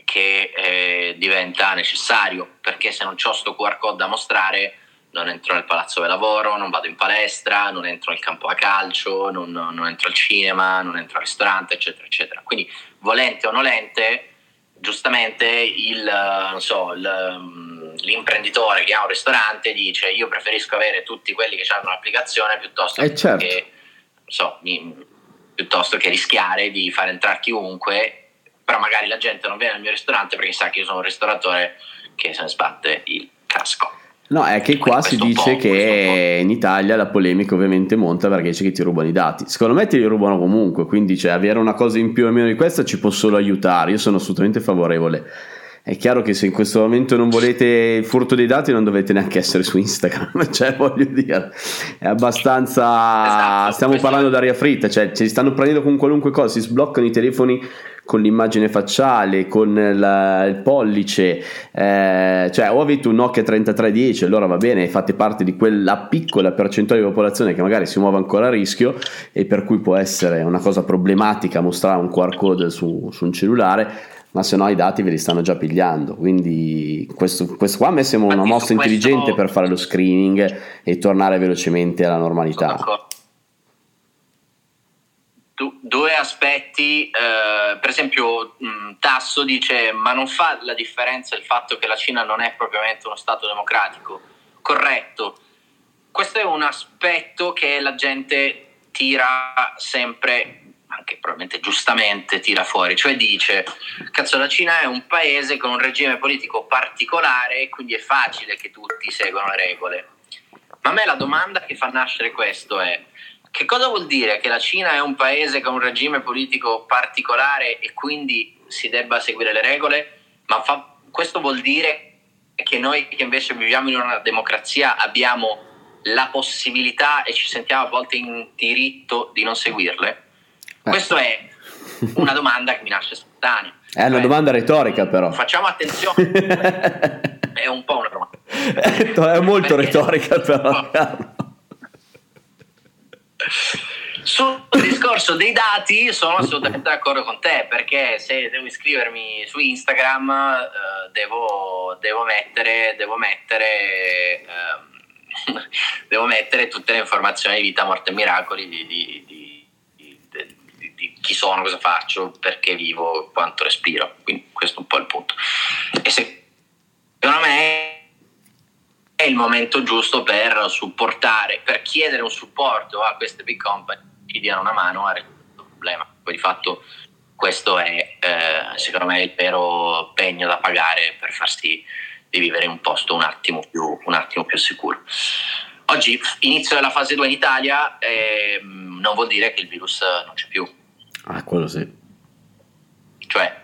che eh, diventa necessario, perché se non ho sto QR code da mostrare non entro nel palazzo del lavoro, non vado in palestra, non entro nel campo a calcio, non, non entro al cinema, non entro al ristorante, eccetera, eccetera. Quindi, volente o nolente, giustamente il, so, il, l'imprenditore che ha un ristorante dice io preferisco avere tutti quelli che hanno l'applicazione piuttosto, eh certo. che, so, mi, piuttosto che rischiare di far entrare chiunque, però magari la gente non viene al mio ristorante perché sa che io sono un ristoratore che se ne sbatte il casco. No, è che qua si dice che in Italia la polemica ovviamente monta perché dice che ti rubano i dati. Secondo me ti li rubano comunque, quindi cioè, avere una cosa in più o meno di questa ci può solo aiutare. Io sono assolutamente favorevole. È chiaro che se in questo momento non volete il furto dei dati non dovete neanche essere su Instagram, cioè voglio dire, è abbastanza... Esatto, stiamo parlando d'aria fritta, cioè ci stanno prendendo con qualunque cosa, si sbloccano i telefoni con l'immagine facciale, con la, il pollice, eh, cioè o avete un Nokia 3310, allora va bene, fate parte di quella piccola percentuale di popolazione che magari si muove ancora a rischio e per cui può essere una cosa problematica mostrare un QR code su, su un cellulare, ma se no i dati ve li stanno già pigliando. Quindi questo, questo qua a me sembra una mossa intelligente per fare lo screening e tornare velocemente alla normalità. Due aspetti, eh, per esempio mh, Tasso dice ma non fa la differenza il fatto che la Cina non è propriamente uno Stato democratico, corretto, questo è un aspetto che la gente tira sempre, anche probabilmente giustamente tira fuori, cioè dice cazzo la Cina è un paese con un regime politico particolare e quindi è facile che tutti seguano le regole. Ma a me la domanda che fa nascere questo è che cosa vuol dire che la Cina è un paese con un regime politico particolare e quindi si debba seguire le regole? Ma fa, questo vuol dire che noi che invece viviamo in una democrazia abbiamo la possibilità e ci sentiamo a volte in diritto di non seguirle? Eh. Questa è una domanda che mi nasce spontanea. È una cioè, domanda retorica però. Facciamo attenzione. è un po' una domanda. È molto Perché? retorica però. Sul discorso dei dati sono assolutamente d'accordo con te perché se devo iscrivermi su Instagram eh, devo, devo, mettere, devo, mettere, eh, devo mettere tutte le informazioni di vita, morte e miracoli di, di, chi sono, cosa faccio, perché vivo, quanto respiro. Quindi questo è un po' il punto. E secondo me è il momento giusto per supportare, per chiedere un supporto a queste big company che diano una mano a problema. Poi di fatto questo è eh, secondo me il vero pegno da pagare per far sì di vivere in un posto un attimo più, un attimo più sicuro. Oggi inizio della fase 2 in Italia eh, non vuol dire che il virus non c'è più. Ah, quello sì. Cioè,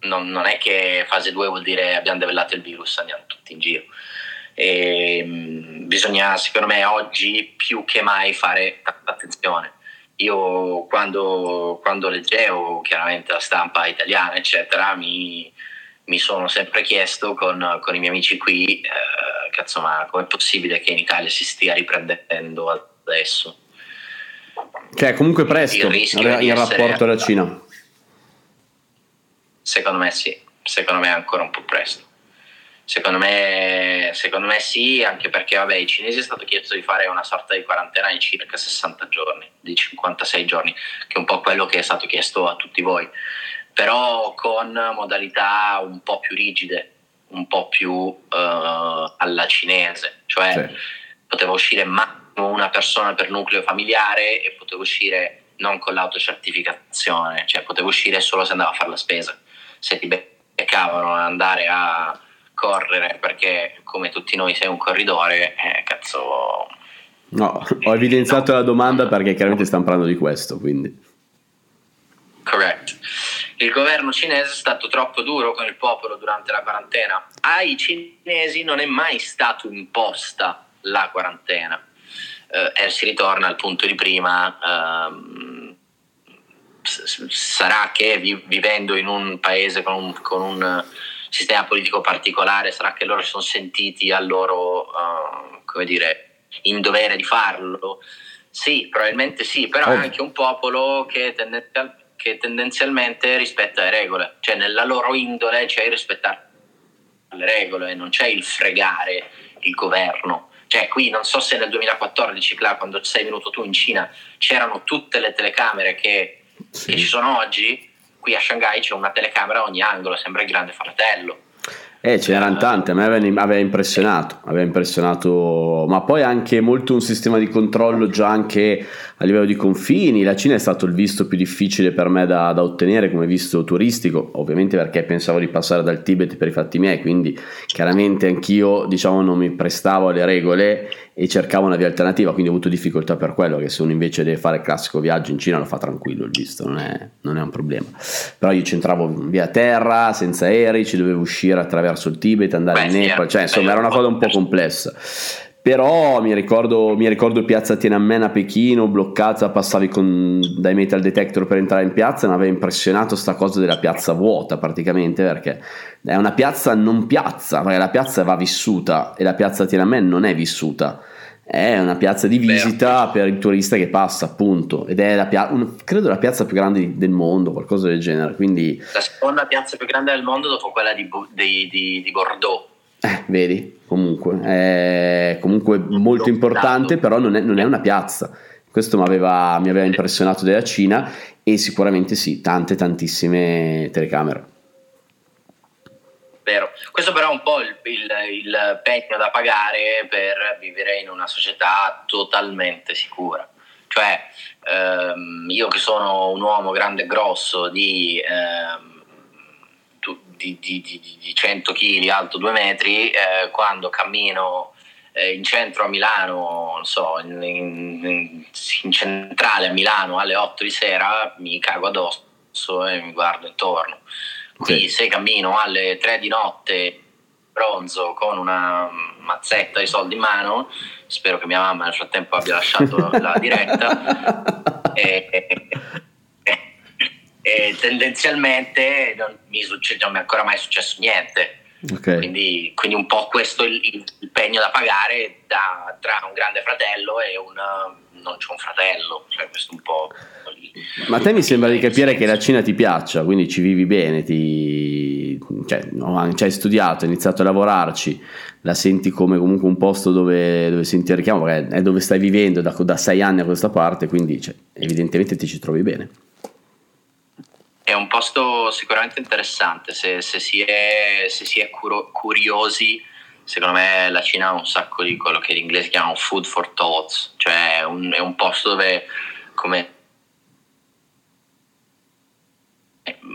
no, non è che fase 2 vuol dire abbiamo devellato il virus, andiamo tutti in giro. E, ehm, bisogna, secondo me, oggi più che mai fare attenzione. Io quando, quando leggevo chiaramente la stampa italiana, eccetera, mi, mi sono sempre chiesto con, con, i miei amici qui, eh, cazzo, ma com'è possibile che in Italia si stia riprendendo adesso? Che è comunque presto il rapporto alla Cina. Secondo me sì, secondo me è ancora un po' presto. Secondo me, secondo me sì, anche perché vabbè, ai cinesi è stato chiesto di fare una sorta di quarantena in circa 60 giorni, di 56 giorni, che è un po' quello che è stato chiesto a tutti voi, però con modalità un po' più rigide, un po' più uh, alla cinese, cioè sì. poteva uscire massimo una persona per nucleo familiare e poteva uscire non con l'autocertificazione, cioè poteva uscire solo se andava a fare la spesa se ti beccavano ad andare a correre perché come tutti noi sei un corridore, eh, cazzo... No, ho evidenziato no. la domanda perché chiaramente stiamo parlando di questo, quindi... Correct. Il governo cinese è stato troppo duro con il popolo durante la quarantena. Ai cinesi non è mai stato imposta la quarantena. Eh, e si ritorna al punto di prima. Ehm, sarà che vivendo in un paese con un, con un, sistema politico particolare, sarà che loro si sono sentiti al loro, uh, come dire, in dovere di farlo? Sì, probabilmente sì, però è anche un popolo che, tendenzial- che tendenzialmente rispetta le regole, cioè nella loro indole c'è il rispettare le regole, non c'è il fregare il governo. Cioè, qui non so se nel 2014, quando sei venuto tu in Cina, c'erano tutte le telecamere che sì. che ci sono oggi, qui a Shanghai c'è una telecamera a ogni angolo, sembra il grande fratello. Eh, ce n'erano tante, a me aveva impressionato, aveva impressionato, ma poi anche molto un sistema di controllo già anche a livello di confini. La Cina è stato il visto più difficile per me da, da, ottenere come visto turistico, ovviamente perché pensavo di passare dal Tibet per i fatti miei, quindi chiaramente anch'io diciamo non mi prestavo alle regole e cercavo una via alternativa, quindi ho avuto difficoltà per quello, che se uno invece deve fare il classico viaggio in Cina lo fa tranquillo il visto, non è, non è un problema. Però io c'entravo via terra, senza aerei, ci dovevo uscire attraverso il Tibet, andare Beh, in Nepal, cioè insomma era una cosa un po' complessa. Però mi ricordo, mi ricordo piazza Tiananmen a Pechino, bloccata, passavi con, dai metal detector per entrare in piazza mi aveva impressionato sta cosa della piazza vuota praticamente perché è una piazza non piazza, perché la piazza va vissuta e la piazza Tiananmen non è vissuta è una piazza di visita Vero. per il turista che passa, appunto, ed è la pia- un, credo la piazza più grande del mondo, qualcosa del genere. Quindi... La seconda piazza più grande del mondo dopo quella di, di, di, di Bordeaux. Eh, vedi, comunque, è comunque molto importante, però non è, non è una piazza. Questo mi aveva, mi aveva impressionato della Cina e sicuramente sì, tante, tantissime telecamere vero. Questo però è un po' il, il, il pegno da pagare per vivere in una società totalmente sicura. Cioè, ehm, io che sono un uomo grande e grosso di, ehm, di, di, di 100 kg, alto 2 metri, eh, quando cammino eh, in centro a Milano, non so, in, in, in, centrale a Milano alle 8 di sera, mi cago addosso e mi guardo intorno. Qui sì. se cammino alle 3 di notte bronzo con una mazzetta di soldi in mano, spero che mia mamma nel frattempo abbia lasciato la diretta. E, e, tendenzialmente non mi, succede, non mi è ancora mai successo niente. Okay. Quindi, quindi, un po' questo è il, il pegno da pagare da, tra un grande fratello e un non c'è un fratello, cioè questo un po'. Ma a te mi sembra di capire che la Cina ti piaccia, quindi ci vivi bene, ti... cioè, no, ci hai studiato, hai iniziato a lavorarci, la senti come comunque un posto dove, dove senti il richiamo, perché è dove stai vivendo da, da sei anni a questa parte, quindi cioè, evidentemente ti ci trovi bene. È un posto sicuramente interessante, se, se si è, se si è curo, curiosi secondo me la Cina ha un sacco di quello che gli inglesi chiamano food for thoughts, cioè un, è un posto dove come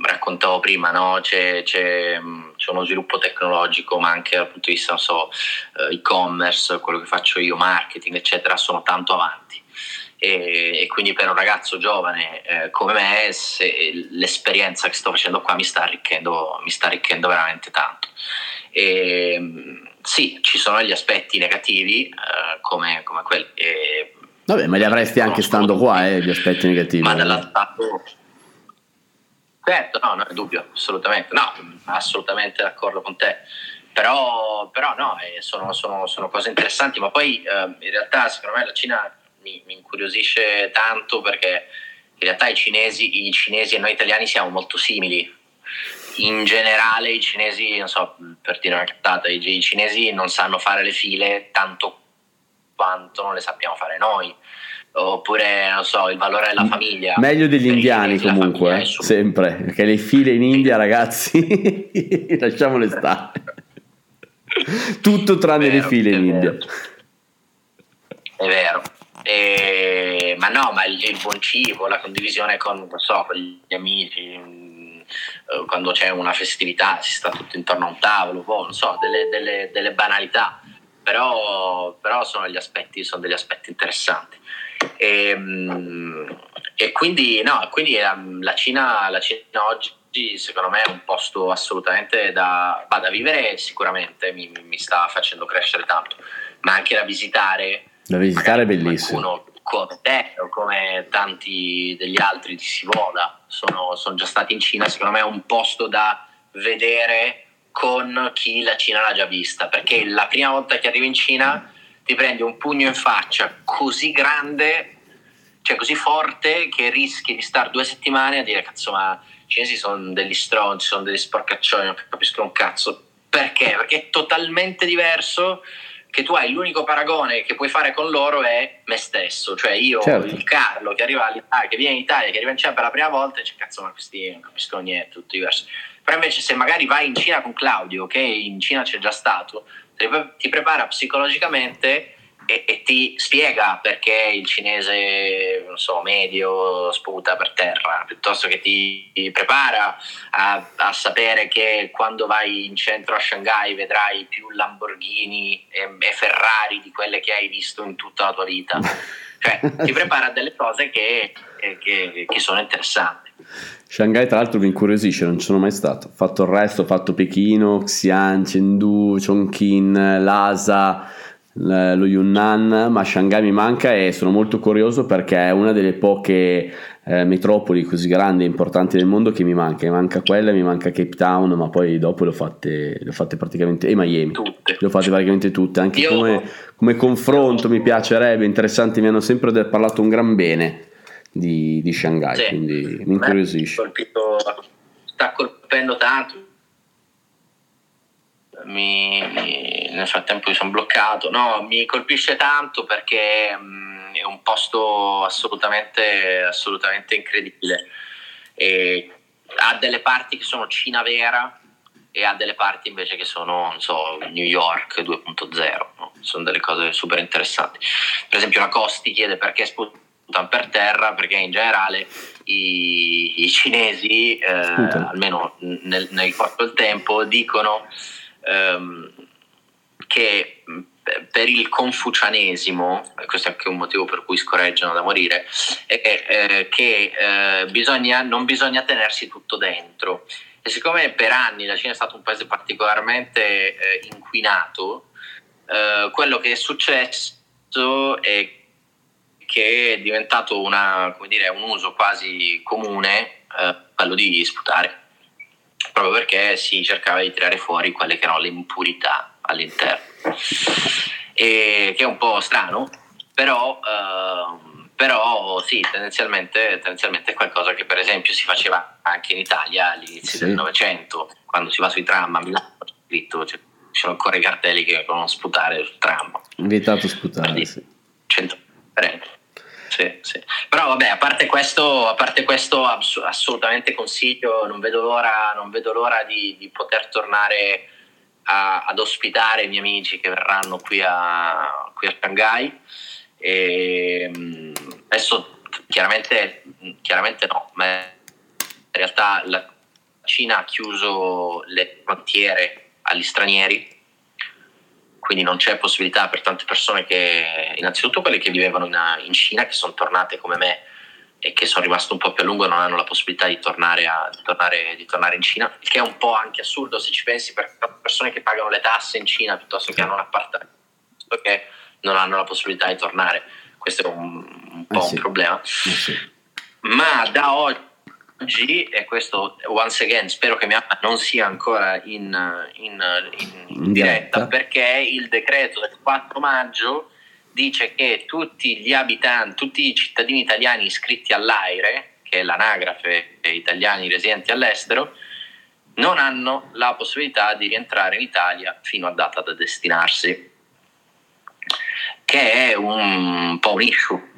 raccontavo prima, no? c'è, c'è, c'è, uno sviluppo tecnologico, ma anche dal punto di vista, so, eh, e-commerce, quello che faccio io, marketing, eccetera, sono tanto avanti. E, e quindi per un ragazzo giovane eh, come me, se, l'esperienza che sto facendo qua mi sta arricchendo, mi sta arricchendo veramente tanto. E, sì, ci sono gli aspetti negativi eh, come, come quelli. E, Vabbè, ma li avresti anche stando qua, eh, gli aspetti negativi. Ma dall'altro lato Certo, no, non è dubbio, assolutamente. No, assolutamente d'accordo con te. Però, però no, eh, sono, sono, sono, cose interessanti, ma poi eh, in realtà secondo me la Cina mi, mi, incuriosisce tanto perché in realtà i cinesi, i cinesi e noi italiani siamo molto simili. In generale i cinesi, non so, per dire una cattata, i, i cinesi non sanno fare le file tanto quanto non le sappiamo fare noi. Oppure non so il valore della famiglia. meglio degli indiani comunque eh, sempre perché le file in India ragazzi lasciamole stare. Tutto tranne vero, le file in India. è vero e, ma no ma il, il, buon cibo la condivisione con, so, con gli amici mm, eh, quando c'è una festività si sta tutto intorno a un tavolo boh, non so delle, delle, delle banalità. Però, però sono, aspetti, sono degli aspetti interessanti. E, ehm, e quindi, no, quindi ehm, la, Cina, la Cina oggi secondo me è un posto assolutamente da, da vivere sicuramente mi, mi, sta facendo crescere tanto. Ma anche da visitare da visitare è bellissimo come te o come tanti degli altri di Sivola sono, sono già stati in Cina secondo me è un posto da vedere con chi la Cina l'ha già vista perché la prima volta che arrivi in Cina ti prendi un pugno in faccia così grande, cioè così forte, che rischi di stare due settimane a dire cazzo ma i cinesi sono degli stronzi, sono degli sporcaccioni, non capiscono un cazzo. Perché? Perché è totalmente diverso che tu hai l'unico paragone che puoi fare con loro è me stesso, cioè io, certo. il Carlo che arriva all'Italia, che viene in Italia, che arriva in Cina per la prima volta e dice cazzo ma questi non capiscono niente, tutto diverso. Però invece se magari vai in Cina con Claudio, che in Cina c'è già stato, ti prepara psicologicamente e, e, ti spiega perché il cinese, non so, medio sputa per terra, piuttosto che ti, prepara a, a, sapere che quando vai in centro a Shanghai vedrai più Lamborghini e, e Ferrari di quelle che hai visto in tutta la tua vita. Cioè, ti prepara delle cose che, che, che sono interessanti. Shanghai tra l'altro mi incuriosisce, non ci sono mai stato. Ho fatto il resto, ho fatto Pechino, Xi'an, Chengdu, Chongqing, Lhasa, lo Yunnan, ma Shanghai mi manca e sono molto curioso perché è una delle poche eh, metropoli così grandi e importanti del mondo che mi manca. Mi manca quella, mi manca Cape Town, ma poi dopo le ho fatte, le ho fatte praticamente, e Miami, tutte. le ho fatte praticamente tutte. Anche Io... come, come, confronto mi piacerebbe, interessante, mi hanno sempre parlato un gran bene di, di Shanghai, sì. quindi mi incuriosisce. Colpito, sta colpendo tanto. Mi, nel frattempo mi sono bloccato. No, mi colpisce tanto perché mh, mm, è un posto assolutamente, assolutamente incredibile. E ha delle parti che sono Cina vera e ha delle parti invece che sono, non so, New York 2.0. No? Sono delle cose super interessanti. Per esempio la Costi chiede perché sputano per terra perché in generale i, i cinesi, eh, almeno nel, nel corso del tempo, dicono ehm, che per il confucianesimo, questo è anche un motivo per cui scorreggiano da morire, è eh, che eh, bisogna, non bisogna tenersi tutto dentro. E siccome per anni la Cina è stato un paese particolarmente eh, inquinato, eh, quello che è successo è che è diventato una, dire, un uso quasi comune eh, quello di sputare, proprio perché si cercava di tirare fuori quelle che erano le impurità all'interno. E, che è un po' strano, però, eh, però sì, tendenzialmente, tendenzialmente, è qualcosa che per esempio si faceva anche in Italia all'inizio sì. del Novecento, quando si va sui tram a Milano, c'è scritto, ci sono ancora i cartelli che devono sputare sul tram. Vietato sputare, sì. 100 sì, sì. Però vabbè, a parte questo, a parte questo assolutamente consiglio, non vedo l'ora, non vedo l'ora di, di, poter tornare a, ad ospitare i miei amici che verranno qui a, qui a Shanghai. E, adesso chiaramente, chiaramente no, ma in realtà la, Cina ha chiuso le frontiere agli stranieri, quindi non c'è possibilità per tante persone che, innanzitutto quelle che vivevano in, in Cina, che sono tornate come me e che sono rimaste un po' più a lungo, non hanno la possibilità di tornare, a, di tornare, di tornare in Cina, il che è un po' anche assurdo se ci pensi per persone che pagano le tasse in Cina piuttosto che hanno un appartamento, che non hanno la possibilità di tornare. Questo è un, un po' eh sì. un problema. Eh sì. Ma da oggi oggi, e questo once again spero che mia non sia ancora in, in, in, in diretta, perché il decreto del 4 maggio dice che tutti gli abitanti, tutti i cittadini italiani iscritti all'AIRE, che è l'anagrafe dei italiani residenti all'estero, non hanno la possibilità di rientrare in Italia fino a data da destinarsi, che è un po' un issue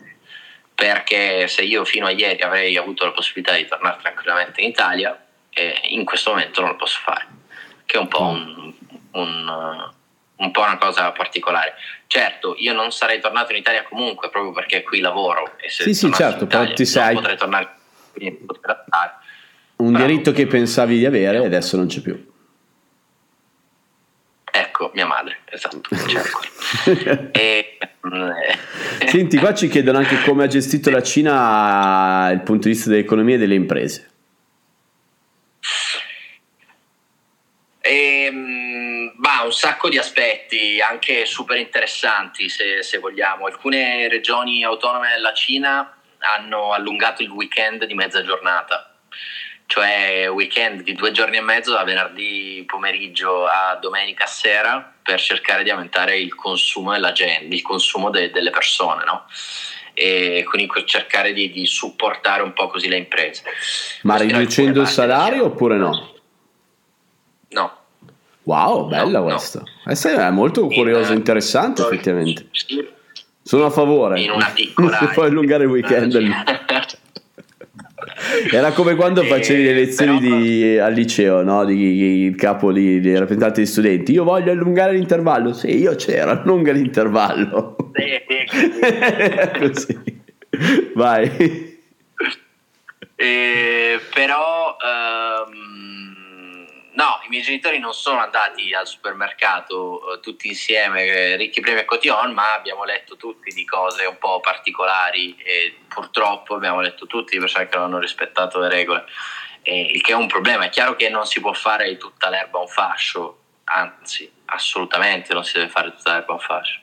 perché se io fino a ieri avrei avuto la possibilità di tornare tranquillamente in Italia, eh, in questo momento non lo posso fare, che è un po', un, un, un po' una cosa particolare. Certo, io non sarei tornato in Italia comunque proprio perché qui lavoro e se sì, sì, certo, Italia, però ti sei... potrei tornare, quindi potrei Un però, diritto che pensavi di avere e adesso non c'è più. Ecco, mia madre, esatto. Certo. e, Senti, qua ci chiedono anche come ha gestito la Cina dal punto di vista dell'economia e delle imprese. E, ehm, bah, un sacco di aspetti, anche super interessanti se, se vogliamo. Alcune regioni autonome della Cina hanno allungato il weekend di mezza giornata cioè weekend di due giorni e mezzo da venerdì pomeriggio a domenica sera per cercare di aumentare il consumo della gente, il consumo de- delle persone, no? E quindi cercare di, di, supportare un po' così le imprese. Ma riducendo il salario oppure no? No. Wow, bella no, questa. No. Questa è molto curiosa e interessante effettivamente. Sono a favore. In una piccola... Puoi allungare il weekend. Era come quando facevi le lezioni però... di, al liceo, no? Di, il capo lì, dei rappresentanti di studenti. Io voglio allungare l'intervallo. Sì, io c'ero, allunga l'intervallo. Sì, Così. Vai. Eh, però um, No, i miei genitori non sono andati al supermercato eh, tutti insieme, eh, ricchi premi e cotillon, ma abbiamo letto tutti di cose un po' particolari e purtroppo abbiamo letto tutti di persone che non hanno rispettato le regole, eh, il che è un problema. È chiaro che non si può fare tutta l'erba un fascio, anzi, assolutamente non si deve fare tutta l'erba un fascio.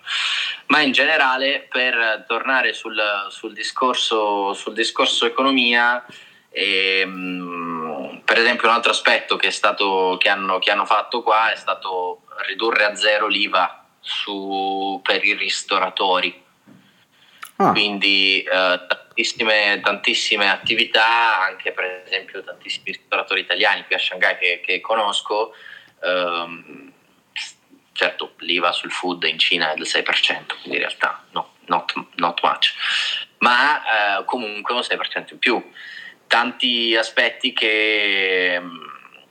Ma in generale, per tornare sul, sul, discorso, sul discorso economia, e, ehm, per esempio un altro aspetto che, stato, che, hanno, che, hanno, fatto qua è stato ridurre a zero l'IVA su, per i ristoratori. Ah. Quindi eh, tantissime, tantissime, attività, anche per esempio tantissimi ristoratori italiani qui a Shanghai che, che conosco. Ehm, certo, l'IVA sul food in Cina è del 6%, quindi in realtà no, not, not much, ma eh, comunque un 6% in più tanti aspetti che,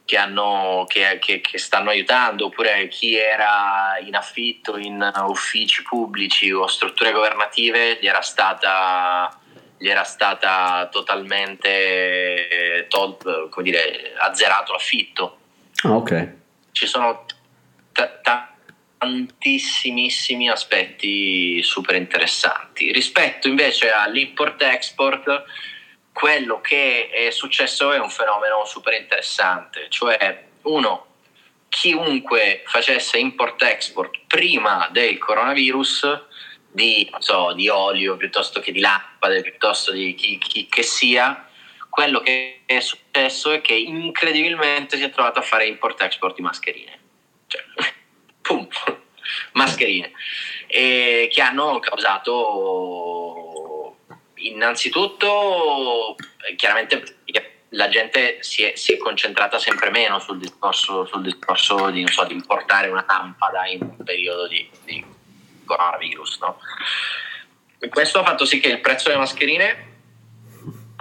che, hanno, che, che, che, stanno aiutando, oppure chi era in affitto in uffici pubblici o strutture governative gli era stata, gli era stata totalmente tol- come dire, azzerato l'affitto. Ah, ok. Ci sono t- tantissimissimi aspetti super interessanti. Rispetto invece all'import-export, quello che è successo è un fenomeno super interessante, cioè uno, chiunque facesse import-export prima del coronavirus di, so, di olio piuttosto che di lampade, piuttosto di chi, chi che sia, quello che è successo è che incredibilmente si è trovato a fare import-export di mascherine. Cioè, pum, mascherine. E che hanno causato Innanzitutto, eh, chiaramente la gente si è, si è, concentrata sempre meno sul discorso, sul discorso di, so, di, importare una lampada in un periodo di, di coronavirus. No? questo ha fatto sì che il prezzo delle mascherine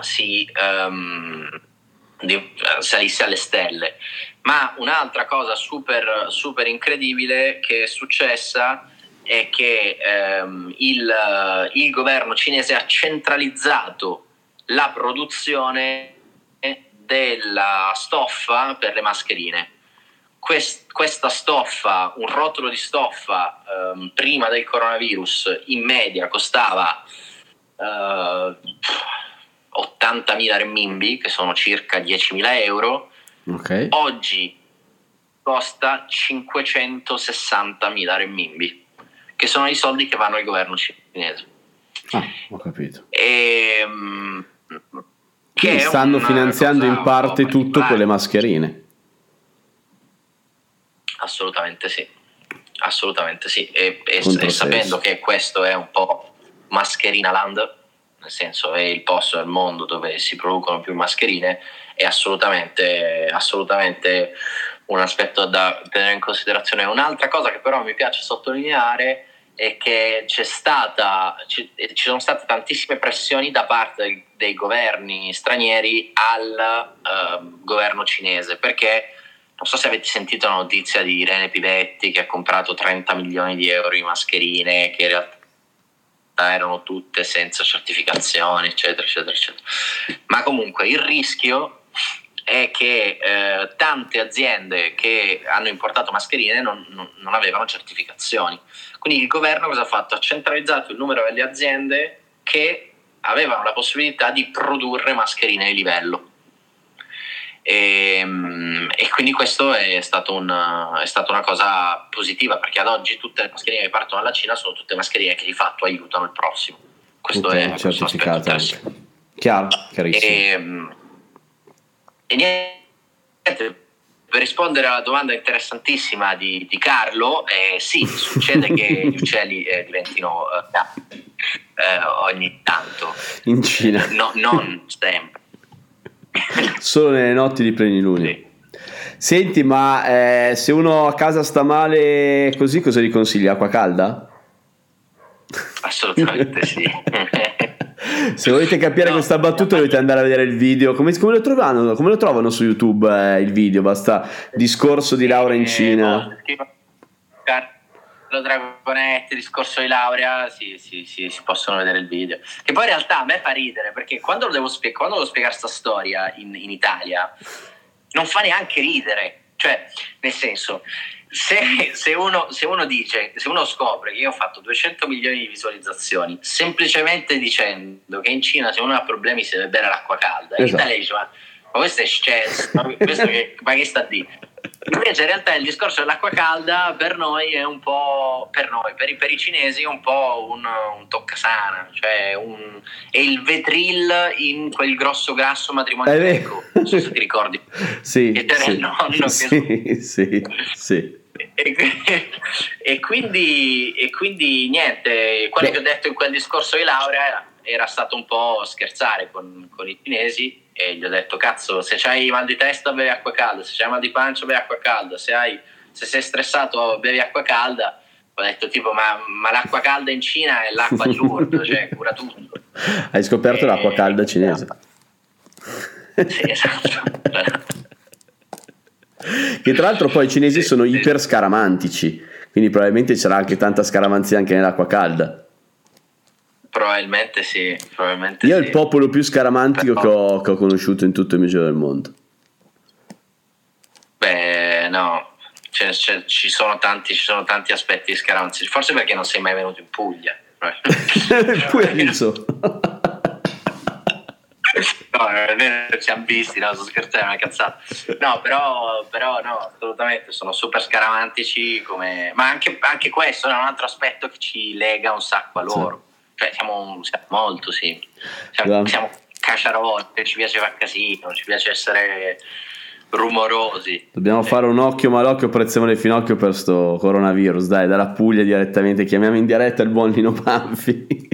si, um, di, salisse alle stelle. Ma un'altra cosa super, super incredibile che è successa è che ehm, il, il governo cinese ha centralizzato la produzione della stoffa per le mascherine. Quest, questa stoffa, un rotolo di stoffa ehm, prima del coronavirus in media costava eh, 80.000 renminbi, che sono circa 10.000 euro. Okay. Oggi costa 560.000 renminbi, che sono i soldi che vanno al governo cinese. Ah, ho capito. E, ehm, che stanno finanziando in parte tutto con le mascherine. Assolutamente sì, assolutamente sì. E, e, e sapendo che questo è un po' mascherina land, nel senso è il posto del mondo dove si producono più mascherine, è assolutamente, assolutamente un aspetto da tenere in considerazione. Un'altra cosa che però mi piace sottolineare è che c'è stata, ci, ci sono state tantissime pressioni da parte dei, dei governi stranieri al uh, governo cinese, perché non so se avete sentito la notizia di Irene Pivetti che ha comprato 30 milioni di euro di mascherine che in realtà erano tutte senza certificazione, eccetera, eccetera, eccetera. Ma comunque il rischio è che eh, tante aziende che hanno importato mascherine non, non, non, avevano certificazioni. Quindi il governo cosa ha fatto? Ha centralizzato il numero delle aziende che avevano la possibilità di produrre mascherine di livello. E, ehm, e quindi questo è, un, è, stata una cosa positiva perché ad oggi tutte le mascherine che partono dalla Cina sono tutte mascherine che di fatto aiutano il prossimo. Questo tutte è certificate. Chiaro, chiarissimo. E, ehm, e niente, per rispondere alla domanda interessantissima di, di Carlo, eh, sì, succede che gli uccelli eh, diventino eh, eh ogni tanto. In Cina. No, non sempre. Solo nelle notti di plenilunio. Sì. Senti, ma eh, se uno a casa sta male così, cosa gli consigli? Acqua calda? Assolutamente sì. Se volete capire no, questa battuta dovete andare a vedere il video. Come, come, lo, trovano, come lo, trovano, su YouTube eh, il video? Basta discorso di laurea in Cina. Carlo Dragonetti, discorso di laurea, sì, sì, sì, si possono vedere il video. Che poi in realtà a me fa ridere perché quando lo devo, spieg- quando devo spiegare questa storia in, in Italia non fa neanche ridere. Cioè, nel senso, se, se, uno, se, uno, dice, se uno scopre che io ho fatto 200 milioni di visualizzazioni semplicemente dicendo che in Cina se uno ha problemi si deve bere l'acqua calda, esatto. in Italia dice ma, ma questo è sceso, ma, questo che, ma che sta a dire? Invece in realtà il discorso dell'acqua calda per noi è un po', per noi, per i, per i cinesi è un po' un, un toccasana, cioè un, è il vetril in quel grosso grasso matrimonio greco, non so se ti ricordi. sì, che era sì, il nonno. Sì, che... sì, sì. E, e, quindi, e, quindi, niente, quello Beh. che ho detto in quel discorso di laurea era stato un po' scherzare con, con i cinesi e gli ho detto cazzo se hai mal di testa bevi acqua calda, se hai mal di pancia bevi acqua calda, se, hai, se sei stressato bevi acqua calda. Ho detto tipo ma, ma l'acqua calda in Cina è l'acqua di Lourdes, cioè cura tutto. Hai scoperto e... l'acqua calda cinese. Sì, esatto. che tra l'altro poi i cinesi sono iper scaramantici, quindi probabilmente c'era anche tanta scaramanzia anche nell'acqua calda. Probabilmente sì, probabilmente Io sì. è il popolo più scaramantico che ho, che ho, conosciuto in tutto il mio giro del mondo. Beh, no, cioè, cioè, ci, sono tanti, ci sono tanti aspetti scaramantici, forse perché non sei mai venuto in Puglia. Pure so. no, ci hanno visti, no, sto scherzando, è una cazzata. No, però, però no, assolutamente, sono super scaramantici, come... ma anche, anche questo è un altro aspetto che ci lega un sacco a loro. Sì cioè, siamo, siamo molto, sì. Siamo, siamo cacciarotti, ci piace fare casino, ci piace essere rumorosi. Dobbiamo fare un occhio malocchio, prezzemolo il finocchio per sto coronavirus, dai, dalla Puglia direttamente, chiamiamo in diretta il buon Lino Panfi.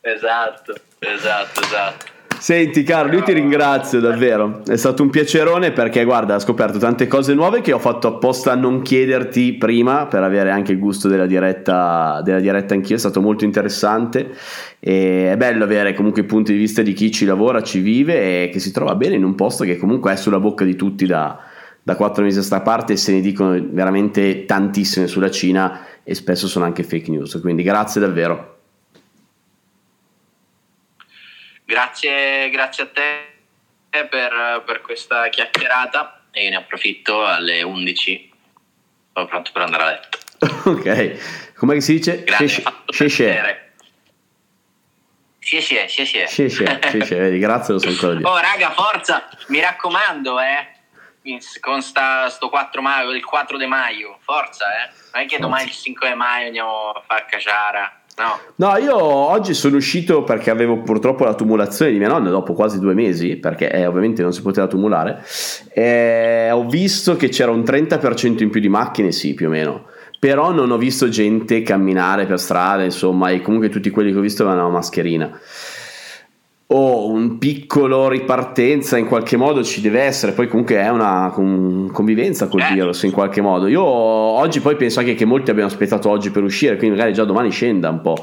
esatto, esatto, esatto. Senti Carlo, io ti ringrazio davvero, è stato un piacerone perché guarda, ho scoperto tante cose nuove che ho fatto apposta a non chiederti prima per avere anche il gusto della diretta, della diretta anch'io, è stato molto interessante e è bello avere comunque i punti di vista di chi ci lavora, ci vive e che si trova bene in un posto che comunque è sulla bocca di tutti da, da quattro mesi a sta parte e se ne dicono veramente tantissime sulla Cina e spesso sono anche fake news, quindi grazie davvero. Grazie, grazie a te per, per questa chiacchierata e io ne approfitto alle 11. Sono pronto per andare a letto. ok, come si dice? Grazie, piacere. Sì, sì, sì, sì. Sheshe, vedi, grazie, lo so ancora dire. Oh, raga, forza, mi raccomando, eh. Con sta, sto 4 maio, il 4 di maio, forza, eh. Non è che domani il 5 di maio andiamo a fare caciara. No, No, io oggi sono uscito perché avevo purtroppo la tumulazione di mia nonna dopo quasi due mesi, perché eh, ovviamente non si poteva tumulare. E ho visto che c'era un 30% in più di macchine, sì, più o meno. Però non ho visto gente camminare per strada, insomma, e comunque tutti quelli che ho visto avevano la mascherina. O un piccolo ripartenza in qualche modo ci deve essere, poi comunque è una con- convivenza col Certo. virus in qualche modo. Io oggi poi penso anche che molti abbiano aspettato oggi per uscire, quindi magari già domani scenda un po'.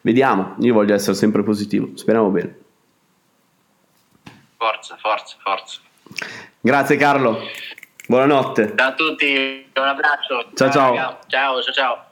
Vediamo, io voglio essere sempre positivo, speriamo bene. forza, forza, forza. Grazie Carlo, buonanotte. Ciao a tutti, un abbraccio. Ciao, ciao. raga. Ciao, ciao, ciao.